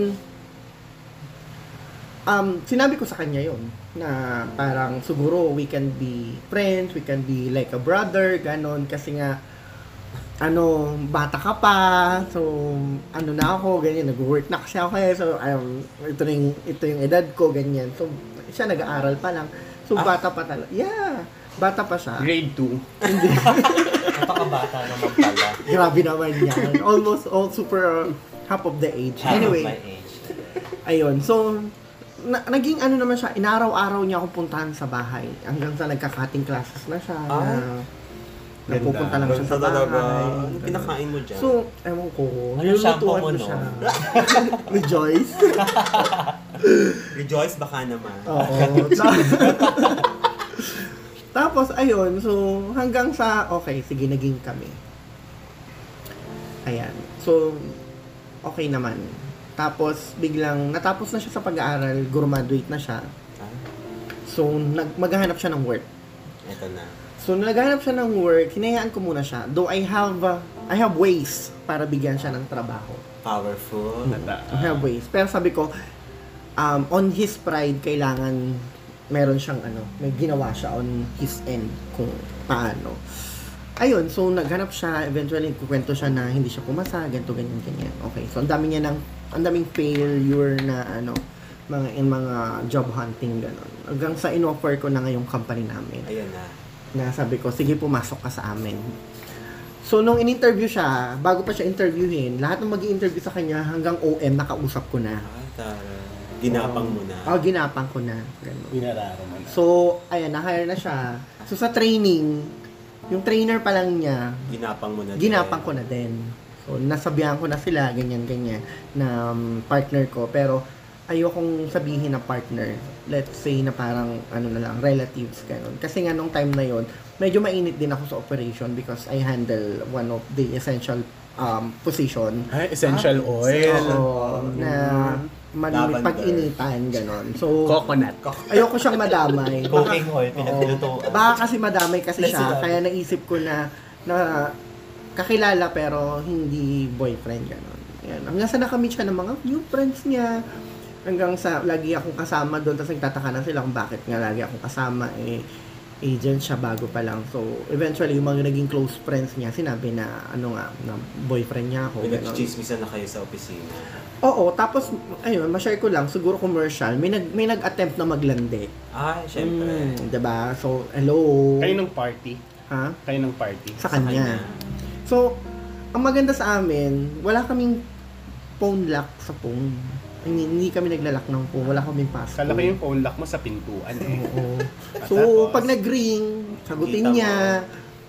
um, sinabi ko sa kanya yon na parang siguro we can be friends, we can be like a brother, ganon. Kasi nga, ano, bata ka pa, so, ano na ako, ganyan, nag-work na kasi ako eh, so, um, ito, na yung, ito yung edad ko, ganyan. So, siya nag-aaral pa lang. So, Ah. bata pa talaga. Yeah, bata pa siya. Grade 2. Napakabata naman pala. Grabe naman yan. Almost all super uh, half of the age. Half of Anyway, my age. ayun. So, na, naging ano naman siya, inaraw-araw niya akong puntahan sa bahay. Hanggang sa nagka-cutting classes na siya. Na, Ganda. napupunta lang siya sa bahay. Ano pinakain mo dyan? So, ewan ko. Ano shampoo mo, no? siya. Rejoice. Rejoice baka naman. Oo. Tapos, ayun. So, hanggang sa, okay, sige, naging kami. Ayan. So, okay naman. Tapos, biglang, natapos na siya sa pag-aaral, graduate na siya. Ah, So, nag, maghahanap siya ng work. eto na. So, nung naghahanap siya ng work, hinayaan ko muna siya. Though I have, uh, I have ways para bigyan siya ng trabaho. Powerful. I have ways. Pero sabi ko, um, on his pride, kailangan meron siyang ano, may ginawa siya on his end kung paano. Ayun, so naghanap siya, eventually kukwento siya na hindi siya pumasa, ganito, ganyan, ganyan. Okay, so ang dami niya ng, ang daming failure na ano, mga in mga job hunting gano'n. Hanggang sa in-offer ko na ngayong company namin Ayan na. na sabi ko, sige pumasok ka sa amin. So, nung in-interview siya, bago pa siya interviewin, lahat ng mag interview sa kanya hanggang OM, nakausap ko na. Ah, tara. Ginapang mo na. Oh, ginapang ko na. Ganun. Pinararo mo na. So, ayan, na-hire na siya. So, sa training, yung trainer pa lang niya, Ginapang mo na. din. ginapang ko na din. So, nasabihan ko na sila, ganyan, ganyan, na um, partner ko. Pero, ayokong sabihin na partner. Let's say na parang, ano na lang, relatives, ganun. Kasi nga, nung time na yon medyo mainit din ako sa operation because I handle one of the essential um, position. Ay, essential oil. Oo, na malimit Lavender. pag-initan, ganon. So, Coconut. ayoko siyang madamay. Cooking oil, Oo. pinaglutuan. Baka kasi madamay kasi siya, kaya naisip ko na, na kakilala pero hindi boyfriend, gano'n. Yan. Hanggang sa nakamit siya ng mga new friends niya, hanggang sa lagi akong kasama doon, tapos nagtataka na sila kung bakit nga lagi akong kasama, eh, agent siya bago pa lang. So, eventually, yung mga naging close friends niya, sinabi na, ano nga, na boyfriend niya ako. Nagchismisan na kayo sa opisina. Oo, tapos, ayun, ma-share ko lang, siguro commercial, may nag may nag-attempt na maglandi. Ay, syempre. Mm, 'di ba? So, hello. Kayo ng party. Ha? Kayo ng party. Sa kanya. So, ang maganda sa amin, wala kaming phone lock sa phone. Hindi, hindi kami naglalak ng phone. Wala kaming passcode. Kala ko yung phone lock mo sa pintuan eh. Oo. So, tapos, pag nag-ring, sagutin kita mo. niya.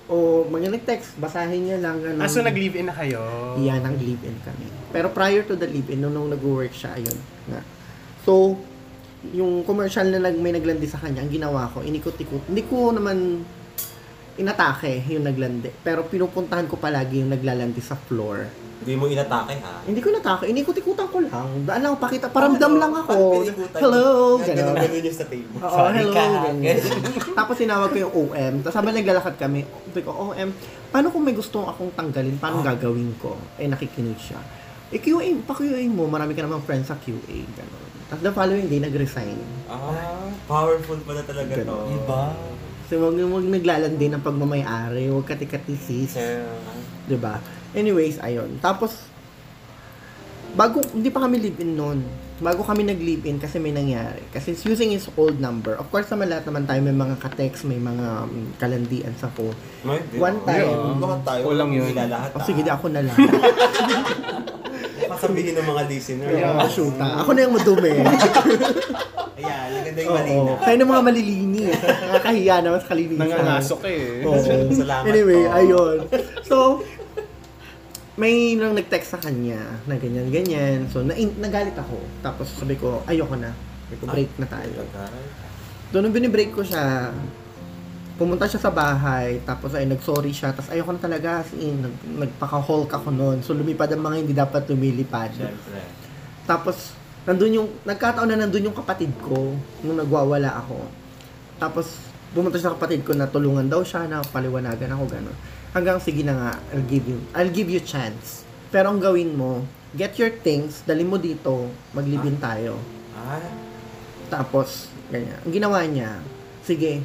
O, mga nag-text, basahin niya lang. Ganun. Ah, so nag-live-in na kayo? Yan, ang live-in kami. Pero prior to the live-in, nung, nung nag-work siya, ayun. Nga. So, yung commercial na nag, may naglandi sa kanya, ang ginawa ko, inikot-ikot. Hindi ko naman inatake yung naglandi. Pero pinupuntahan ko palagi yung naglalandi sa floor. Hindi mo inatake ha. Hindi ko inatake, inikot-ikutan ko lang. Daan lang pakita, paramdam lang ako. Hello! Ganon. Ganun, ganun yung sa table. Oo, Sorry hello. ka. Tapos sinawag ko yung OM. Tapos habang naglalakad kami, sabi ko, OM, paano kung may gusto akong tanggalin? Paano Ah. gagawin ko? Eh, nakikinig siya. Eh, QA, pa-QA mo. Marami ka namang friends sa QA. Ganun. Tapos the following day, nag-resign. Ah, powerful pala talaga to. Ganun. Iba. So, wag, wag naglalandi ng pagmamayari. Huwag katikatisis. Sir, 'di ba? Anyways, ayun. Tapos bago hindi pa kami live-in noon. Bago kami nag-live-in kasi may nangyari. Kasi it's using his old number. Of course, naman lahat naman tayo may mga ka-text, may mga um, kalandian sa phone. One time. Yeah, lahat tayo. Kulang yun. Lahat. O sige, di ako na lang. Kasabihin ng mga listener. Oo, shoot ah. Ako na yung madumi. Ayan, maganda yung malina. Kayo ng mga malilinis. Nakakahiya naman sa kalinisan. Nangangasok eh. Oo. Salamat anyway, po. ayun. So, may nang nag-text sa kanya na ganyan-ganyan. So, na nagalit ako. Tapos sabi ko, ayoko na. Sabi ko, break na tayo. Doon nung binibreak ko siya, pumunta siya sa bahay, tapos ay nag-sorry siya, tapos ayoko na talaga, as in, nag, nagpaka-hulk ako noon. So, lumipad ang mga hindi dapat lumilipad. Siyempre. Tapos, nandun yung, nagkataon na nandun yung kapatid ko, nung nagwawala ako. Tapos, pumunta sa kapatid ko na tulungan daw siya, na paliwanagan ako, gano'n. Hanggang sige na nga, I'll give you, I'll give you chance. Pero ang gawin mo, get your things, dali mo dito, maglibin tayo. Ah, Tapos, ganyan. Ang ginawa niya, sige,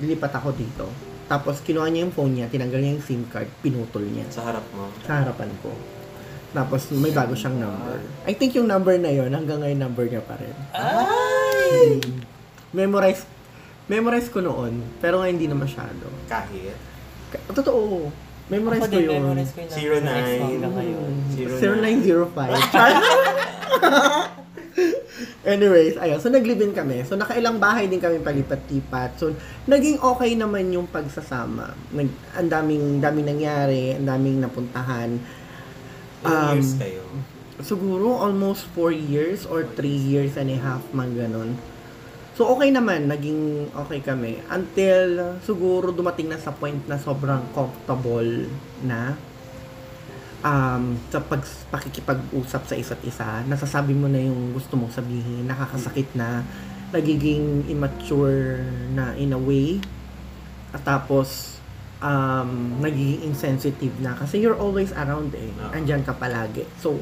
lilipat ako dito. Tapos, kinuha niya yung phone niya, tinanggal niya yung SIM card, pinutol niya sa harap mo. sa harapan ko. Tapos, may bago siyang number. I think yung number na yon hanggang ngayon number niya pa rin. Ay! Mm. Memorize, memorize ko noon, pero ngayon hindi na masyado. Kahit. Ka- Totoo, memorize Ako ko din, yun. memorize ko yung Zero number ng ex ko nine. hanggang ngayon. Zero 0905. Anyways, ayun. So, naglibin kami. So, nakailang bahay din kami palipat-lipat. So, naging okay naman yung pagsasama. Nag, ang daming, daming nangyari, ang daming napuntahan. Ilang Um, years kayo? Siguro almost 4 years or 3 years and a half, man ganun. So, okay naman. Naging okay kami. Until, siguro dumating na sa point na sobrang comfortable na um, sa pag, pakikipag-usap sa isa't isa. Nasasabi mo na yung gusto mong sabihin. Nakakasakit na. Nagiging immature na in a way. At tapos, um, nagiging insensitive na. Kasi you're always around eh. Oo. Andyan ka palagi. So,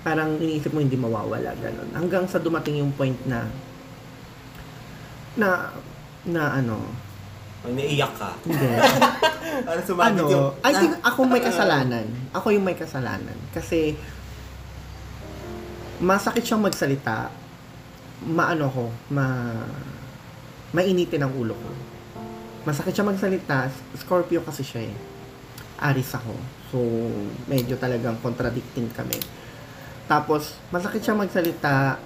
parang iniisip mo hindi mawawala. Ganun. Hanggang sa dumating yung point na na na ano Oh, naiyak ka. hindi sumabit ano, yung... I think ako may kasalanan. Ako yung may kasalanan. Kasi, masakit siyang magsalita. Maano ko, ma... Mainitin ang ulo ko. Masakit siya magsalita. Scorpio kasi siya eh. Aris ako. So, medyo talagang contradicting kami. Tapos, masakit siya magsalita.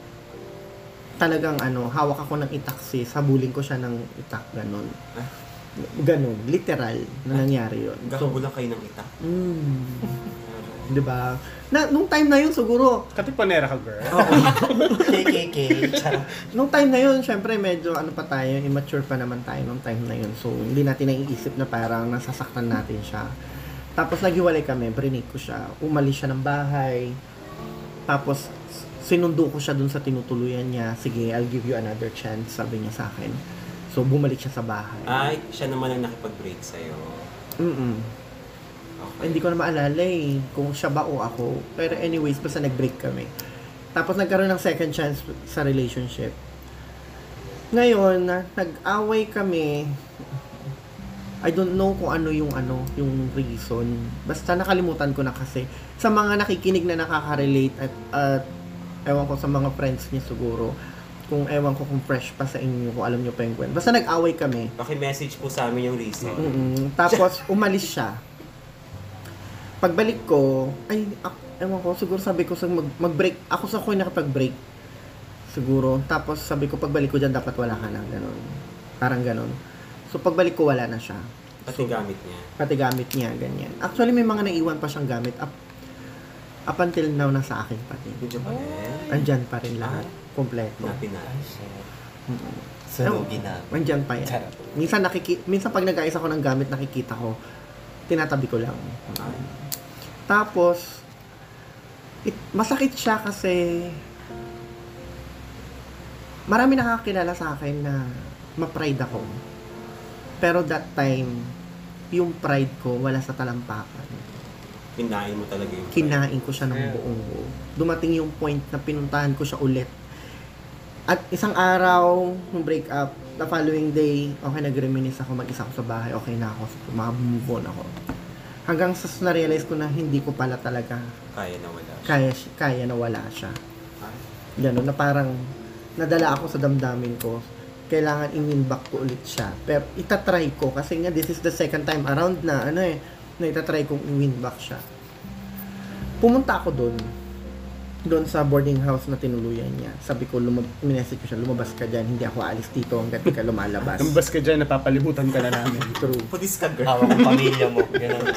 Talagang ano, hawak ako ng itak sis. Habulin ko siya ng itak, ganun. Ganun, literal na nangyari yun. So, Gakabulan kayo ng itak. Mm. 'Di ba? Na nung time na 'yun siguro, Katiponera ka, girl. KKK. Charot. nung time na 'yun, syempre medyo ano pa tayo, immature pa naman tayo nung time na 'yun. So hindi natin naiisip na parang nasasaktan natin siya. Tapos naghiwalay kami, brinig ko siya. Umalis siya ng bahay. Tapos sinundo ko siya dun sa tinutuluyan niya. Sige, I'll give you another chance, sabi niya sa akin. So bumalik siya sa bahay. Ay, siya naman ang nakipag-break sa'yo. Mm. Okay. Hindi ko na maalala eh, kung siya ba o ako. Pero anyways, basta nag-break kami. Tapos nagkaroon ng second chance sa relationship. Ngayon, na- nag-away kami. I don't know kung ano yung ano, yung reason. Basta nakalimutan ko na kasi. Sa mga nakikinig na nakaka-relate at, at ewan ko sa mga friends niya siguro. Kung ewan ko kung fresh pa sa inyo, kung alam niyo pa yung kwento. Basta nag-away kami. Paki-message po sa amin yung reason. Mm-mm. Tapos, umalis siya. Pagbalik ko, ay, ak- ewan ko, siguro sabi ko sa mag, mag-break, ako sa ko yung nakapag-break. Siguro. Tapos sabi ko, pagbalik ko dyan, dapat wala ka na. Ganon. Parang ganon. So, pagbalik ko, wala na siya. Pati gamit niya. Pati gamit niya, ganyan. Actually, may mga naiwan pa siyang gamit. Up, up until now, nasa akin pati. Medyo pa rin. Andyan pa rin lahat. Kompleto. Na. Shit. Mm-mm. Sunugi na. Andyan pa yan. Charot. Minsan nakiki minsan pag nag-aayos ako ng gamit nakikita ko, tinatabi ko lang. Tapos it, masakit siya kasi marami nakakilala sa akin na ma-pride ako. Pero that time, yung pride ko wala sa talampakan. Kinain mo talaga yung Kinain ko siya ng buong buo. Dumating yung point na pinuntahan ko siya ulit. At isang araw, nung break up, the following day, okay, nag-reminisce ako, mag-isa ako sa bahay, okay na ako, move on ako. Hanggang sa na-realize ko na hindi ko pala talaga Kaya na wala. kaya, kaya na wala siya. Ay, Ganun, na parang nadala ako sa damdamin ko. Kailangan i-win back ko ulit siya. Pero itatry ko kasi nga this is the second time around na ano eh, na itatry kong i-win back siya. Pumunta ako doon. Doon sa boarding house na tinuluyan niya. Sabi ko, lumab- minessage ko siya, lumabas ka dyan, hindi ako aalis dito hanggat di ka lumalabas. Tumbas ka dyan, napapalimutan ka na namin. True. Putis ka, girl. Hawak ang pamilya mo. Ganun.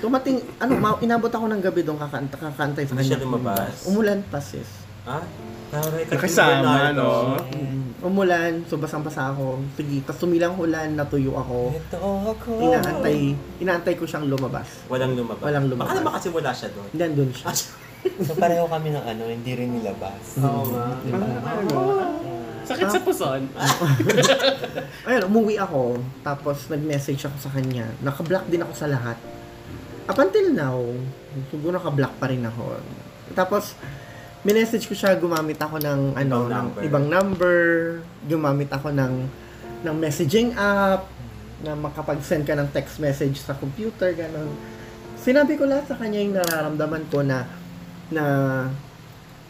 Tumating, ano, ma- inabot ako ng gabi doon kakanta, kakantay sa Hindi siya lumabas? Umulan pa sis. Ah, taray ka. Nakisama, no? Mm, Umulan, so basang-basa ako. Sige, tapos tumilang ulan, natuyo ako. Ito ako. Inaantay, inaantay ko siyang lumabas. Walang lumabas. Walang lumabas. Baka naman kasi wala siya doon. Hindi, andun siya. So pareho kami ng ano, hindi rin nilabas. Oo nga. Diba? Sakit sa puson. Ayun, umuwi ako. Tapos nag-message ako sa kanya. Naka-block din ako sa lahat. Up until now, siguro naka-block pa rin ako. Tapos, minessage ko siya, gumamit ako ng, ano, Ibang ng number. ibang number. Gumamit ako ng, ng messaging app na makapag-send ka ng text message sa computer, ganun. Sinabi ko lahat sa kanya yung nararamdaman ko na na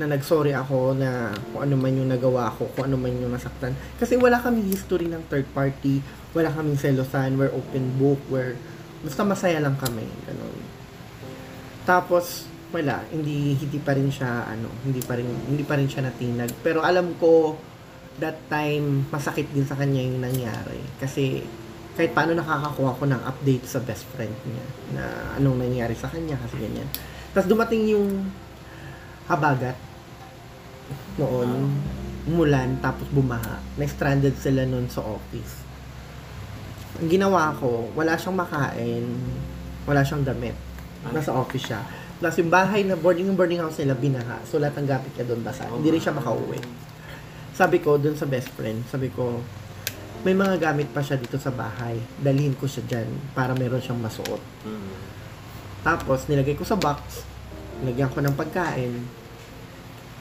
na nagsorry ako na kung ano man yung nagawa ko, kung ano man yung nasaktan. Kasi wala kaming history ng third party, wala kaming selosan, we're open book, we're basta masaya lang kami, ganun. Tapos wala, hindi hindi pa rin siya ano, hindi pa rin hindi pa rin siya natinag. Pero alam ko that time masakit din sa kanya yung nangyari kasi kahit paano nakakakuha ko ng update sa best friend niya na anong nangyari sa kanya kasi ganyan. Tapos dumating yung habagat noon, umulan, tapos bumaha. Na-stranded sila noon sa office. Ang ginawa ko, wala siyang makain, wala siyang damit. Nasa office siya. Plus yung bahay na boarding yung boarding house nila binaha. So lahat ng gamit niya doon basa. Hindi rin siya makauwi. Sabi ko doon sa best friend, sabi ko, may mga gamit pa siya dito sa bahay. Dalhin ko siya dyan para meron siyang masuot. Mm. Tapos, nilagay ko sa box. Nilagyan ko ng pagkain.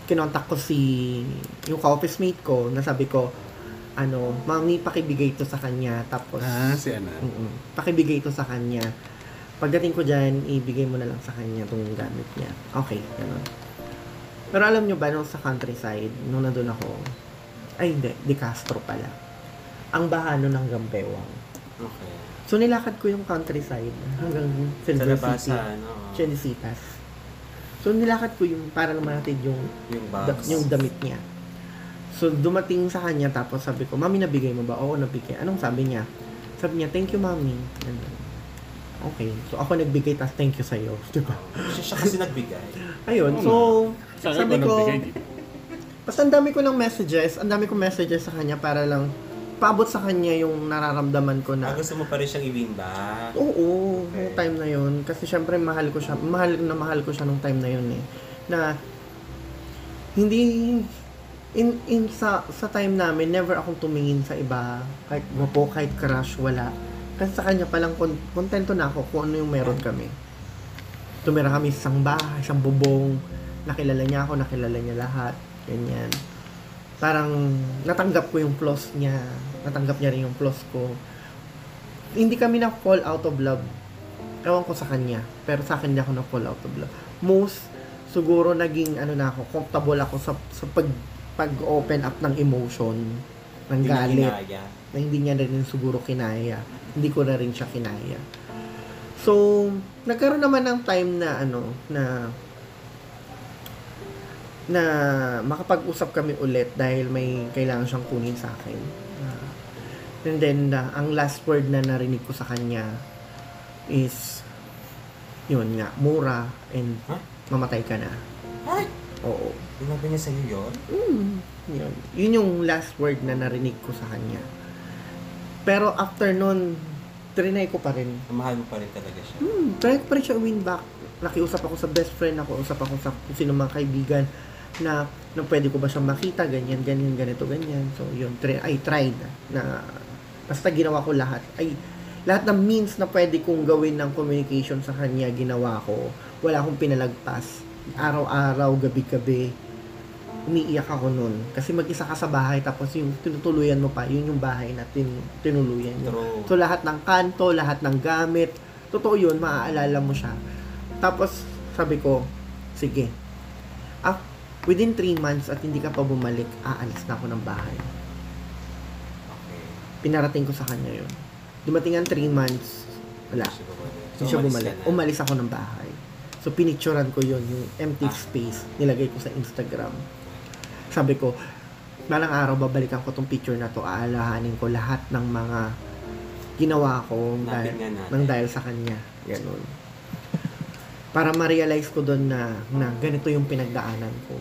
Kinontak ko si yung ka-office mate ko na sabi ko, ano, mami, pakibigay ito sa kanya. Tapos, Ah, si Ana. mm pakibigay ito sa kanya. Pagdating ko dyan, ibigay mo na lang sa kanya itong gamit niya. Okay, ganun. Pero alam nyo ba, nung sa countryside, nung nandun ako, ay hindi, De Castro pala. Ang bahano ng Gampewang. Okay. So, nilakad ko yung countryside hanggang Sa Silver City. labasan, oo. Chenisitas. So, nilakad ko yung para naman natin yung, Yung da- yung damit niya. So, dumating sa kanya, tapos sabi ko, Mami, nabigay mo ba? Oo, nabigay. Anong sabi niya? Sabi niya, thank you, Mami. Ganun. Okay. So, ako nagbigay, tapos thank you sa'yo. Diba? Siya, siya kasi nagbigay. Ayun. So, Sa sabi ko, basta ang dami ko ng messages, ang dami ko messages sa kanya para lang paabot sa kanya yung nararamdaman ko Ah, na gusto mo pa rin siyang i-win back. Oo, Okay. nung time na yun. Kasi syempre mahal ko siya. Mahal na mahal ko siya nung time na yun eh. Na hindi in in sa sa time namin never akong tumingin sa iba kahit gwapo kahit crush wala kasi sa kanya palang kon- kontento na ako kung ano yung meron kami tumira kami sa isang bahay isang bubong nakilala niya ako nakilala niya lahat ganyan parang natanggap ko yung flaws niya natanggap niya rin yung flaws ko. Hindi kami na fall out of love. Ewan ko sa kanya pero sa akin hindi ako na fall out of love. Most siguro naging ano na ako comfortable ako sa sa pag pag open up ng emotion ng Hindi galit hinaya. na hindi niya na rin siguro kinaya. Hindi ko na rin siya kinaya. So nagkaroon naman ng time na ano na na makapag-usap kami ulit dahil may kailangan siyang kunin sa akin. Ah, and then, ah, ang last word na narinig ko sa kanya is, yun nga, mura and Huh? mamatay ka na. Ay! Oo. Sinabi niya sa'yo yun? Mm, yun. Yun yung last word na narinig ko sa kanya. Pero after nun, trinay ko pa rin. Mahal mo pa rin talaga siya. Hmm, try ko pa rin siya win back. Nakiusap ako sa best friend, ako usap ako sa kung sino mga kaibigan na, na pwede ko ba siyang makita, ganyan, ganyan, ganito, ganyan. So, yun, try, I tried na basta ginawa ko lahat. Ay, lahat ng means na pwede kong gawin ng communication sa kanya, ginawa ko. Wala akong pinalagpas. Araw-araw, gabi-gabi, umiiyak ako nun. Kasi mag-isa ka sa bahay, tapos yung tinutuluyan mo pa, yun yung bahay na tin, tinuluyan mo. So, lahat ng kanto, lahat ng gamit, totoo yun, maaalala mo siya. Tapos, sabi ko, sige, within 3 months at hindi ka pa bumalik, aalis na ako ng bahay. Okay. Pinarating ko sa kanya yun. Dumating ang 3 months, wala. Hindi siya bumalik. Umalis ako ng bahay. So, pinicturan ko yun, yung empty Ah. space. Nilagay ko sa Instagram. Sabi ko, malang araw babalikan ko tong picture na to, aalahanin ko lahat ng mga ginawa ko dahil, nang dahil sa kanya. Ganun. Para ma-realize ko doon na, na ganito yung pinagdaanan ko.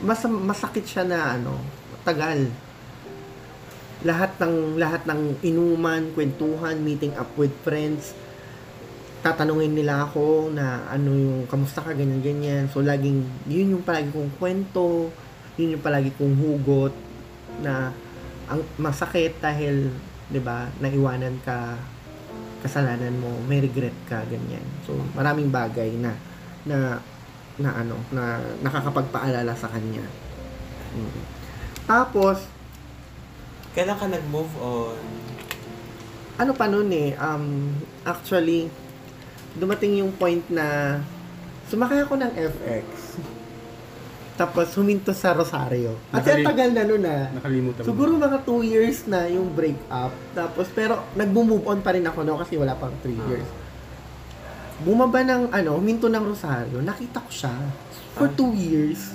Mas, masakit siya na ano, tagal. Lahat ng lahat ng inuman, kwentuhan, meeting up with friends, tatanungin nila ako na ano yung kamusta ka? Ganyan ganyan. So laging yun yung palagi kong kwento yun yung palagi kong hugot na ang masakit dahil 'di ba naiwanan ka kasalanan mo may regret ka ganyan. So maraming bagay na na na ano na nakakapagpaalala sa kanya Mm. tapos Kailan ka nag-move on? ano pa nun eh, um, actually, dumating yung point na sumakay ako ng FX. Tapos huminto sa Rosario. At Nakali- tagal na nun ah. Nakalimutan mo. Siguro mga 2 years na yung break up. Tapos, pero nagbo-move on pa rin ako no kasi wala pang 3 Ah. years. Bumaba ng ano, huminto ng Rosario. Nakita ko siya for Ah. 2 years.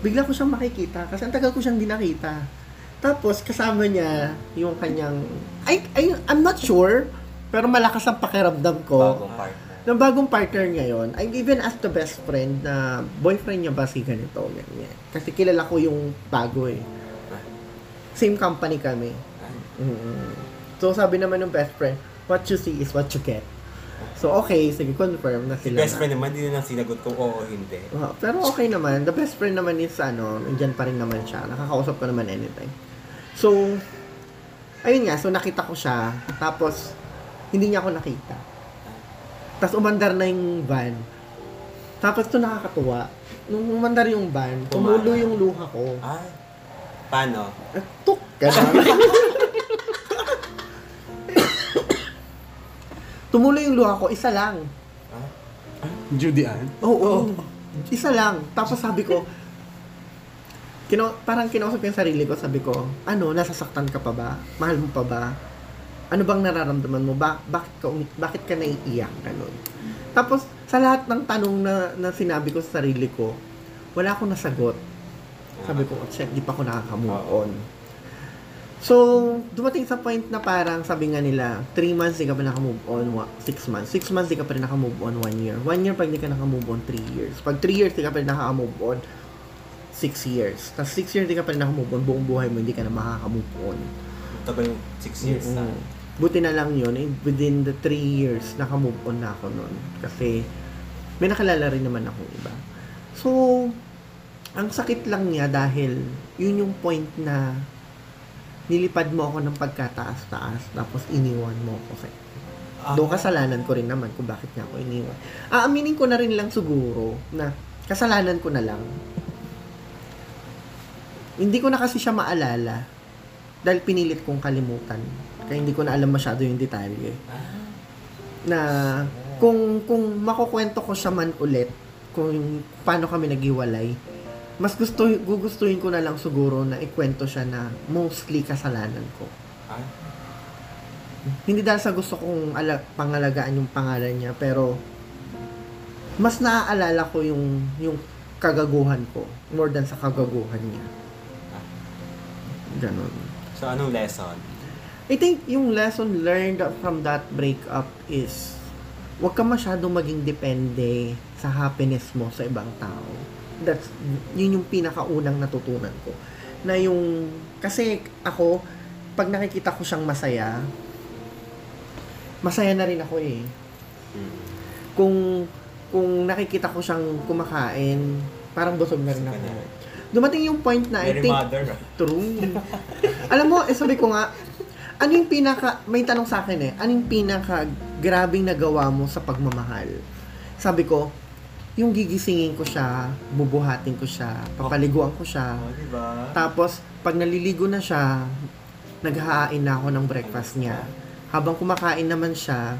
Bigla ko siyang makikita kasi ang tagal ko siyang di nakita. Tapos kasama niya yung kanyang I, I I'm not sure pero malakas ang pakiramdam ko Bagong partner. ng bagong partner ngayon, I even asked the best friend na boyfriend niya ba si ganito, ganyan. Kasi kilala ko yung bago eh. Same company kami. Mm. So sabi naman ng best friend, what you see is what you get. So okay, sige, confirm na Si sila best na. friend naman, hindi na lang sinagot kung oo o hindi. Ah, pero okay naman. The best friend naman is ano, nandiyan pa rin naman siya. Nakakausap ko naman anytime. So, ayun nga. So, nakita ko siya. Tapos, hindi niya ako nakita. Tapos, umandar na yung van. Tapos, to nakakatuwa. Nung umandar yung van, tumulo yung luha ko. Ay, paano? At tuk! Ganun. tumulo yung luha ko, isa lang. Judy Ann? Oo. Isa lang. Tapos sabi ko, kino, parang kinausap ko yung sarili ko, sabi ko, ano, nasasaktan ka pa ba? Mahal mo pa ba? Ano bang nararamdaman mo? Ba- bakit, ka, umi- bakit ka naiiyak? Ganun. Tapos, sa lahat ng tanong na, na sinabi ko sa sarili ko, wala akong nasagot. Sabi ko, shit, di pa ako nakaka-move on. So, dumating sa point na parang sabi nga nila, 3 months di ka pa naka-move on, 6 months. 6 months di ka pa rin naka-move on, 1 year. 1 year pag di ka naka-move on, 3 years. Pag 3 years di ka pa rin naka-move on, 6 years. Tapos 6 years di ka pa rin naka-move on, buong buhay mo hindi ka na makaka-move on. Yung 6 years na? Mm. Buti na lang yun, eh, within the 3 years, naka-move on na ako nun. Kasi, may nakilala rin naman akong iba. So, ang sakit lang niya dahil yun yung point na nilipad mo ako ng pagkataas-taas tapos iniwan mo ako. Kasi, Ah. doon kasalanan ko rin naman kung bakit niya ako iniwan. Aaminin ko na rin lang siguro na kasalanan ko na lang. Hindi ko na kasi siya maalala dahil pinilit kong kalimutan. Kaya hindi ko na alam masyado yung detalye. Na kung kung makukwento ko siya man ulit kung paano kami naghiwalay, mas gusto gugustuhin ko na lang siguro na ikwento siya na mostly kasalanan ko. Ay, Hindi dahil sa gusto kong ala, pangalagaan yung pangalan niya, pero mas naaalala ko yung yung kagaguhan ko more than sa kagaguhan niya. Ganon. so anong lesson? I think yung lesson learned from that breakup is huwag ka masyadong maging depende sa happiness mo sa ibang tao. That's, yun yung pinakaunang natutunan ko. Na yung, kasi ako, pag nakikita ko siyang masaya, masaya na rin ako eh. Mm. Kung, kung nakikita ko siyang kumakain, parang busog na rin ako. Dumating yung point na I Very think, mother. True. Alam mo, eh, sabi ko nga, ano yung pinaka, may tanong sa akin eh, ano yung pinaka grabing nagawa mo sa pagmamahal? Sabi ko, yung gigisingin ko siya, bubuhatin ko siya, papaliguan ko siya. Oh, diba? Tapos, pag naliligo na siya, naghahain na ako ng breakfast niya. Habang kumakain naman siya,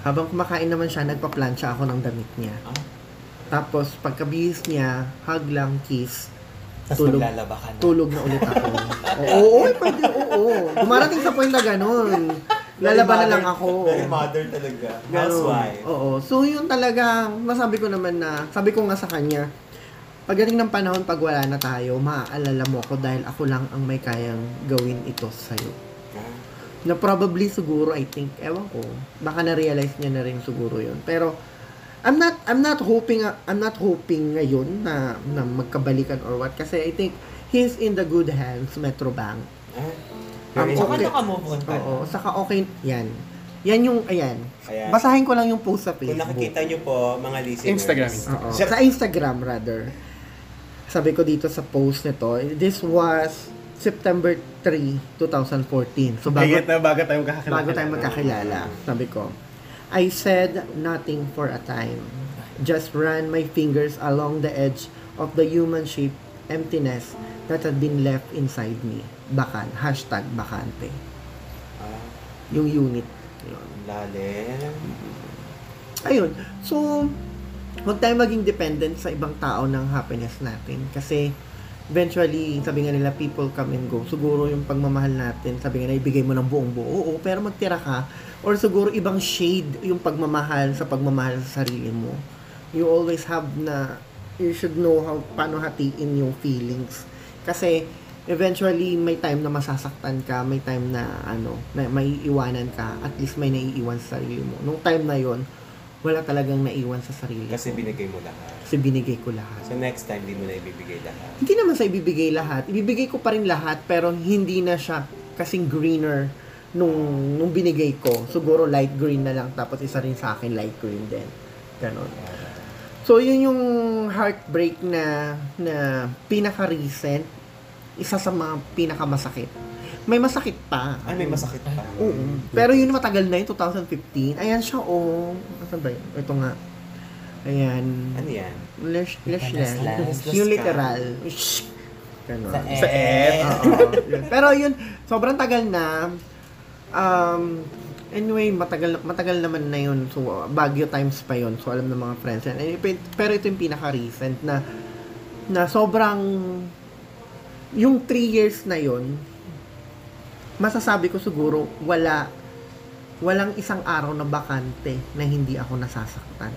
habang kumakain naman siya, nagpa-plancha ako ng damit niya. Ah. Tapos, pagkabihis niya, hug lang, kiss, Tapos Tulog. maglalaba ka na. tulog na ulit ako. oo, oo, pwede, oo. Dumarating sa point na ganun. Lalaban na lang ako. Very mother talaga. Housewife. Oo. So, yun talaga, masabi ko naman na, sabi ko nga sa kanya, pagdating ng panahon, pag wala na tayo, maaalala mo ako dahil ako lang ang may kayang gawin ito sa'yo. Na probably siguro, I think, ewan ko, baka na-realize niya na rin siguro yun. Pero, I'm not I'm not hoping I'm not hoping ngayon na na magkabalikan or what kasi I think he's in the good hands Metrobank. Ah. So, okay. kano ka move on ka? Oo, saka okay yan. Yan yung ayan. Ayan. Basahin ko lang yung post sa Kung Facebook. nakikita nyo po, mga listeners. Instagram. Oo. Sa Instagram rather. sabi ko dito sa post nito, this was September 3, 2014. So bago, Bago, na bago tayo magkakilala. bago tayo magkakilala, sabi ko, I said nothing for a time. Just ran my fingers along the edge of the human-shaped emptiness that had been left inside me. Bakan, hashtag bakante. Ah, Yung unit. Yun. lalim. Ayun. So, huwag tayo maging dependent sa ibang tao ng happiness natin. Kasi, eventually, sabi nga nila, people come and go. Siguro yung pagmamahal natin, sabi nga na, ibigay mo ng buong buo. Oo, pero magtira ka. Or siguro ibang shade yung pagmamahal sa pagmamahal sa sarili mo. You always have na, you should know how, paano hatiin yung feelings. Kasi, eventually, may time na masasaktan ka, may time na, ano, na may iwanan ka, at least may naiiwan sa sarili mo. Nung time na yon wala talagang naiwan sa sarili Kasi ko. binigay mo lahat. Kasi binigay ko lahat. So next time, di mo na ibibigay lahat. Hindi naman sa ibibigay lahat. Ibibigay ko pa rin lahat, pero hindi na siya kasing greener nung, nung binigay ko. Siguro light green na lang, tapos isa rin sa akin light green din. Ganon. So, yun yung heartbreak na, na pinaka-recent, isa sa mga pinaka-masakit. May masakit pa. Ay, may masakit pa. Oo. Pero yun matagal na yun, 2015. Ayan siya, oh. Asan ba yun? Ito nga. Ayan. Ano yan? Lash, lash, Lash. Yung literal. Shh. Ganon. Sa Sa F. Oo. Yun. Pero yun, sobrang tagal na. Um, anyway, matagal matagal naman na yun. So, uh, Baguio times pa yun. So, alam ng mga friends pe- Pero ito yung pinaka-recent na na sobrang yung 3 years na yun masasabi ko siguro wala walang isang araw na bakante na hindi ako nasasaktan.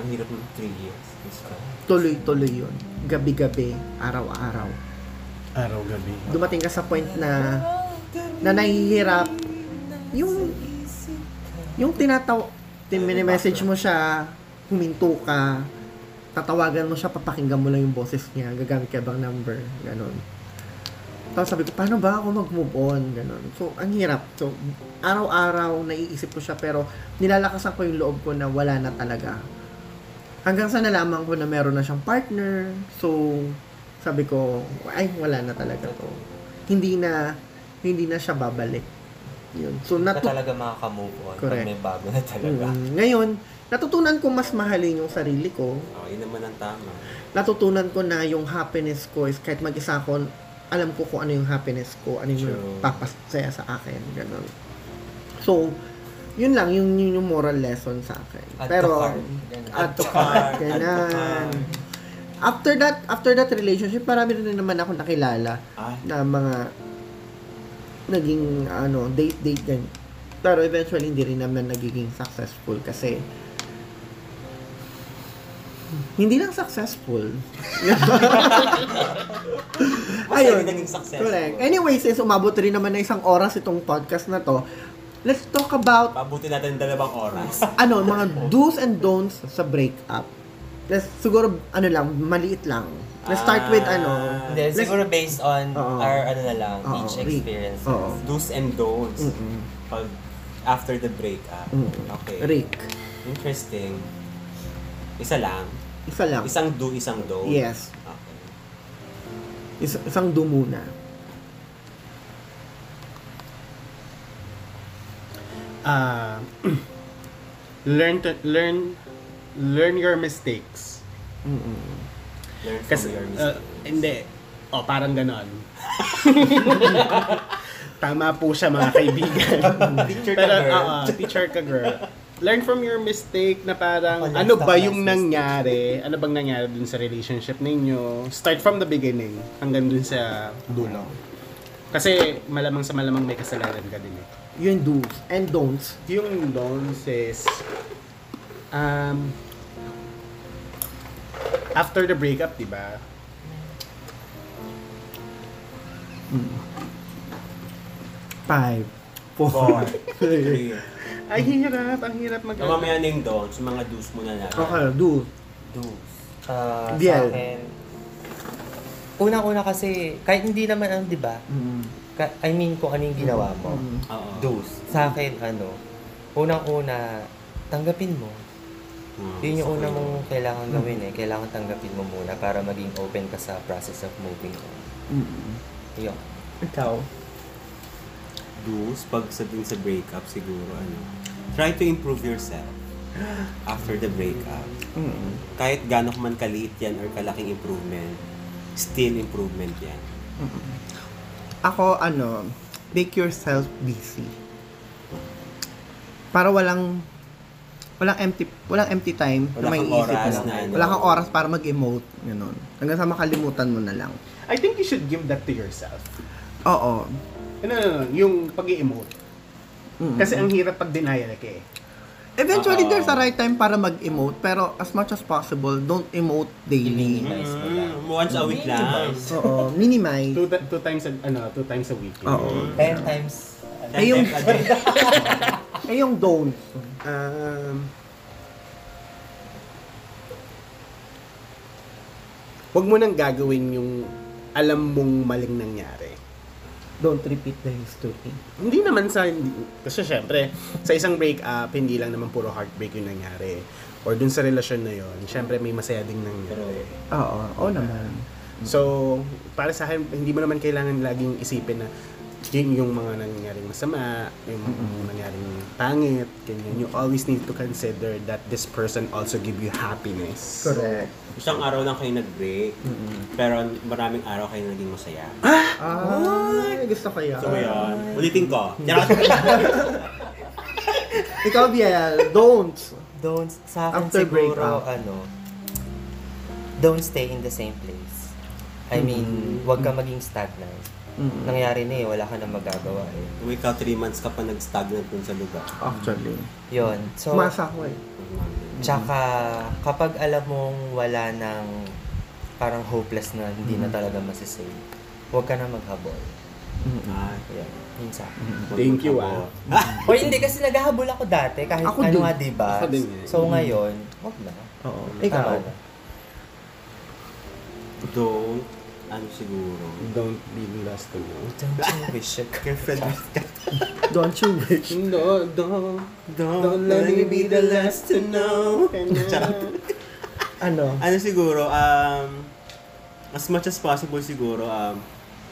Ang hirap ng 3 years. Ko. Tuloy-tuloy yun. Gabi-gabi, araw-araw. Araw-gabi. dumating ka sa point na na nahihirap yung yung tinataw message mo siya huminto ka tatawagan mo siya papakinggan mo lang yung boses niya gagamit ka bang number ganon tapos sabi ko paano ba ako mag-move on? Ganon so ang hirap. So araw-araw naiisip ko siya pero nilalakasan ko yung loob ko na wala na talaga. Hanggang sa nalaman ko na meron na siyang partner. So sabi ko ay wala na talaga to. Hindi na hindi na siya babalik yun so natu- talaga makaka-move on Correct. pag may bago na talaga. Mm, ngayon natutunan ko mas mahalin yung sarili ko Oh, yun naman ang tama. natutunan ko na yung happiness ko is kahit mag-isa ako alam ko kung ano yung happiness ko ano yung True. papasaya sa akin ganun so yun lang yung, yun yung moral lesson sa akin Add to pero add to ganun cart. after that after that relationship marami rin naman ako nakilala Ah, na mga naging ano date date ganyan pero eventually hindi rin naman nagiging successful kasi hindi lang successful. Ayun. naging successful. Correct. Anyway, since umabot rin naman na isang oras itong podcast na to, let's talk about Pabuti natin ng dalawang oras. ano, mga do's and don'ts sa breakup. Let's, siguro, ano lang, maliit lang. Let's start with, ano, Hindi, let's- siguro based on Oo. our ano na lang, Oo, each experience. Oo. Do's and don'ts. Mm-mm. Pag after the breakup. Mm. Okay. Rick, Interesting. Isa lang. isa lang. Isang do, isang don't. Yes. Okay. Is, isang do muna. Ah, learn to learn learn your mistakes. Mm-mm. Learn from Kasi your uh, mistakes. hindi. Oh, parang ganon. Tama po siya mga kaibigan. Teacher ka, Pero, girl. oo, teacher ka girl. Learn from your mistake na parang Ako, ano ba yung nangyari? Ano bang nangyari dun sa relationship ninyo? Start from the beginning hanggang dun sa dulo. Kasi malamang sa malamang may kasalanan ka din eh. Yung do's and don'ts. Yung don'ts is um after the breakup, 'di ba? Five. Four. Four. Three. Ay hirap, ang hirap mag So, mamaya na yung don'ts, yung mga do's muna na. Okay, do. Do's. Ah, Biel. sa akin, unang-una kasi, kahit hindi naman ano, di ba? Mm. Ka- I mean, kung ano yung ginawa mo. Mm. Oo. Do's. Sa akin, ano, unang-una, tanggapin mo. Hmm, Yun yung so una mong kailangan gawin eh. Kailangan tanggapin mo muna para maging open ka sa process of moving on. Mm. Yun. Ikaw. Do's, pag sa dun sa breakup siguro, ano, try to improve yourself after the breakup. Mm. Kahit gano'n man kaliit yan or kalaking improvement, still improvement yan. Ako, ano, make yourself busy. Para walang walang empty walang empty time Wala na may kang isip oras mo. na ano. Wala kang oras para mag-emote, ganun. Hanggang sa makalimutan mo na lang. I think you should give that to yourself. Oo. No, no, no, yung pag emote Mm. Kasi ang hirap pag denial ka eh. Eventually, Oo. there's a right time para mag-emote, pero as much as possible, don't emote daily. Minimize mo lang. Mm, once a week lang. Oo, minimize. Two, two times a, ano, two times a week. Oo. Ten times. Ay, yung- Eh, yung don't. Um, Huwag mo nang gagawin yung alam mong maling nangyari. Don't repeat the history. Hindi naman sa, hindi- kasi syempre, sa isang breakup, hindi lang naman puro heartbreak yung nangyari. Or dun sa relasyon na yon syempre may masaya ding nangyari. Oo, oo naman. So, para sa akin, hindi mo naman kailangan laging isipin na yung mga nangyaring masama, yung mga nangyaring pangit, ganyan. You always need to consider that this person also give you happiness. Correct. Isang araw lang kayo nag-break, pero maraming araw kayo naging masaya. Ay, gusto ko yan. So, yun. Ulitin ko. Ikaw, Biel, don't. Don't, sa akin After siguro, breakup. ano, don't stay in the same place. I mean, wag ka maging stagnant. Mm. Nangyari na eh, wala ka na magagawa eh. Kung ikaw 3 months ka pa nag-stagnant dun sa lugar. Actually. Yun. So, Masa ko eh. tsaka kapag alam mong wala nang parang hopeless na hindi na talaga masisave, huwag ka na maghabol. Ah, Yan. Yun sa akin. Thank you, ah. O hindi kasi naghahabol ako dati kahit Ako ano din. nga diba? Ako din eh. So ngayon, wag na. Oo. Tama Ikaw. na. Don't, ano siguro. Don't be lost to know. Don't you wish you could. Girlfriend Don't you wish? No, don't. Don't let me be the last to know. Charot. Ano? ano siguro, um, as much as possible siguro, um,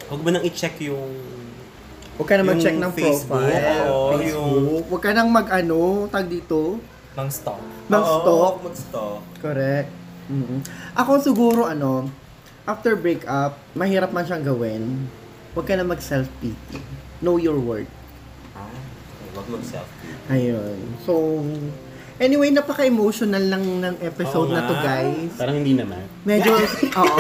huwag mo nang i-check yung Huwag ka na Yung mag-check ng Facebook, profile. oo, Facebook. Huwag ka nang mag-ano, tag dito. Mang stop. Mag-stalk. Oo, mag-stalk. Correct. mm Ako siguro, ano, after breakup, mahirap man siyang gawin. Huwag ka na mag-self-pity. Know your worth. Ah, huwag mag-selfie. Ayun. So, anyway, napaka-emotional lang ng episode Oo na to, guys. Parang hindi naman. Medyo, oo.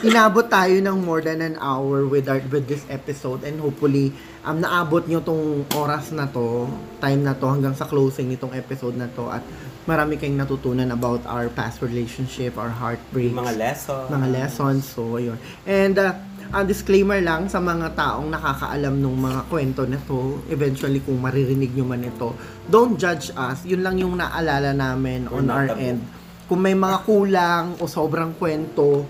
Inabot tayo ng more than an hour with our, with this episode and hopefully, um, naabot nyo tong oras na to, time na to, hanggang sa closing nitong episode na to at marami kayong natutunan about our past relationship, our heartbreaks, Yung mga lessons. mga lessons. So, ayun. And, uh, a disclaimer lang sa mga taong nakakaalam ng mga kwento na to, eventually kung maririnig nyo man ito, don't judge us. Yun lang yung naalala namin We're on our end. Kung may mga kulang o sobrang kwento,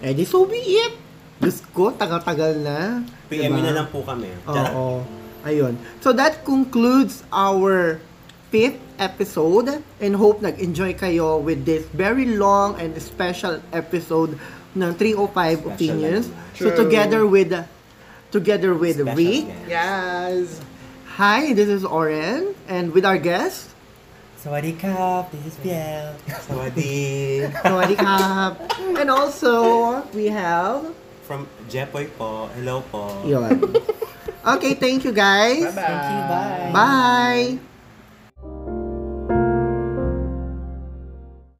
eh di so be it. Diyos ko, tagal-tagal na. PM Diba? na lang po kami. Charot. Oo. Ayun. So that concludes our fifth episode and hope nag-enjoy kayo with this very long and special episode ng 305 Special Opinions. So together with together with Special Rick. Yes! Hi, this is Oren and with our guest, Sawadee this is Biel. Sawadi. Sawadee And also, we have From Jepoy po. Hello po. yun. Okay, thank you guys. Bye-bye! Thank you, bye. Bye.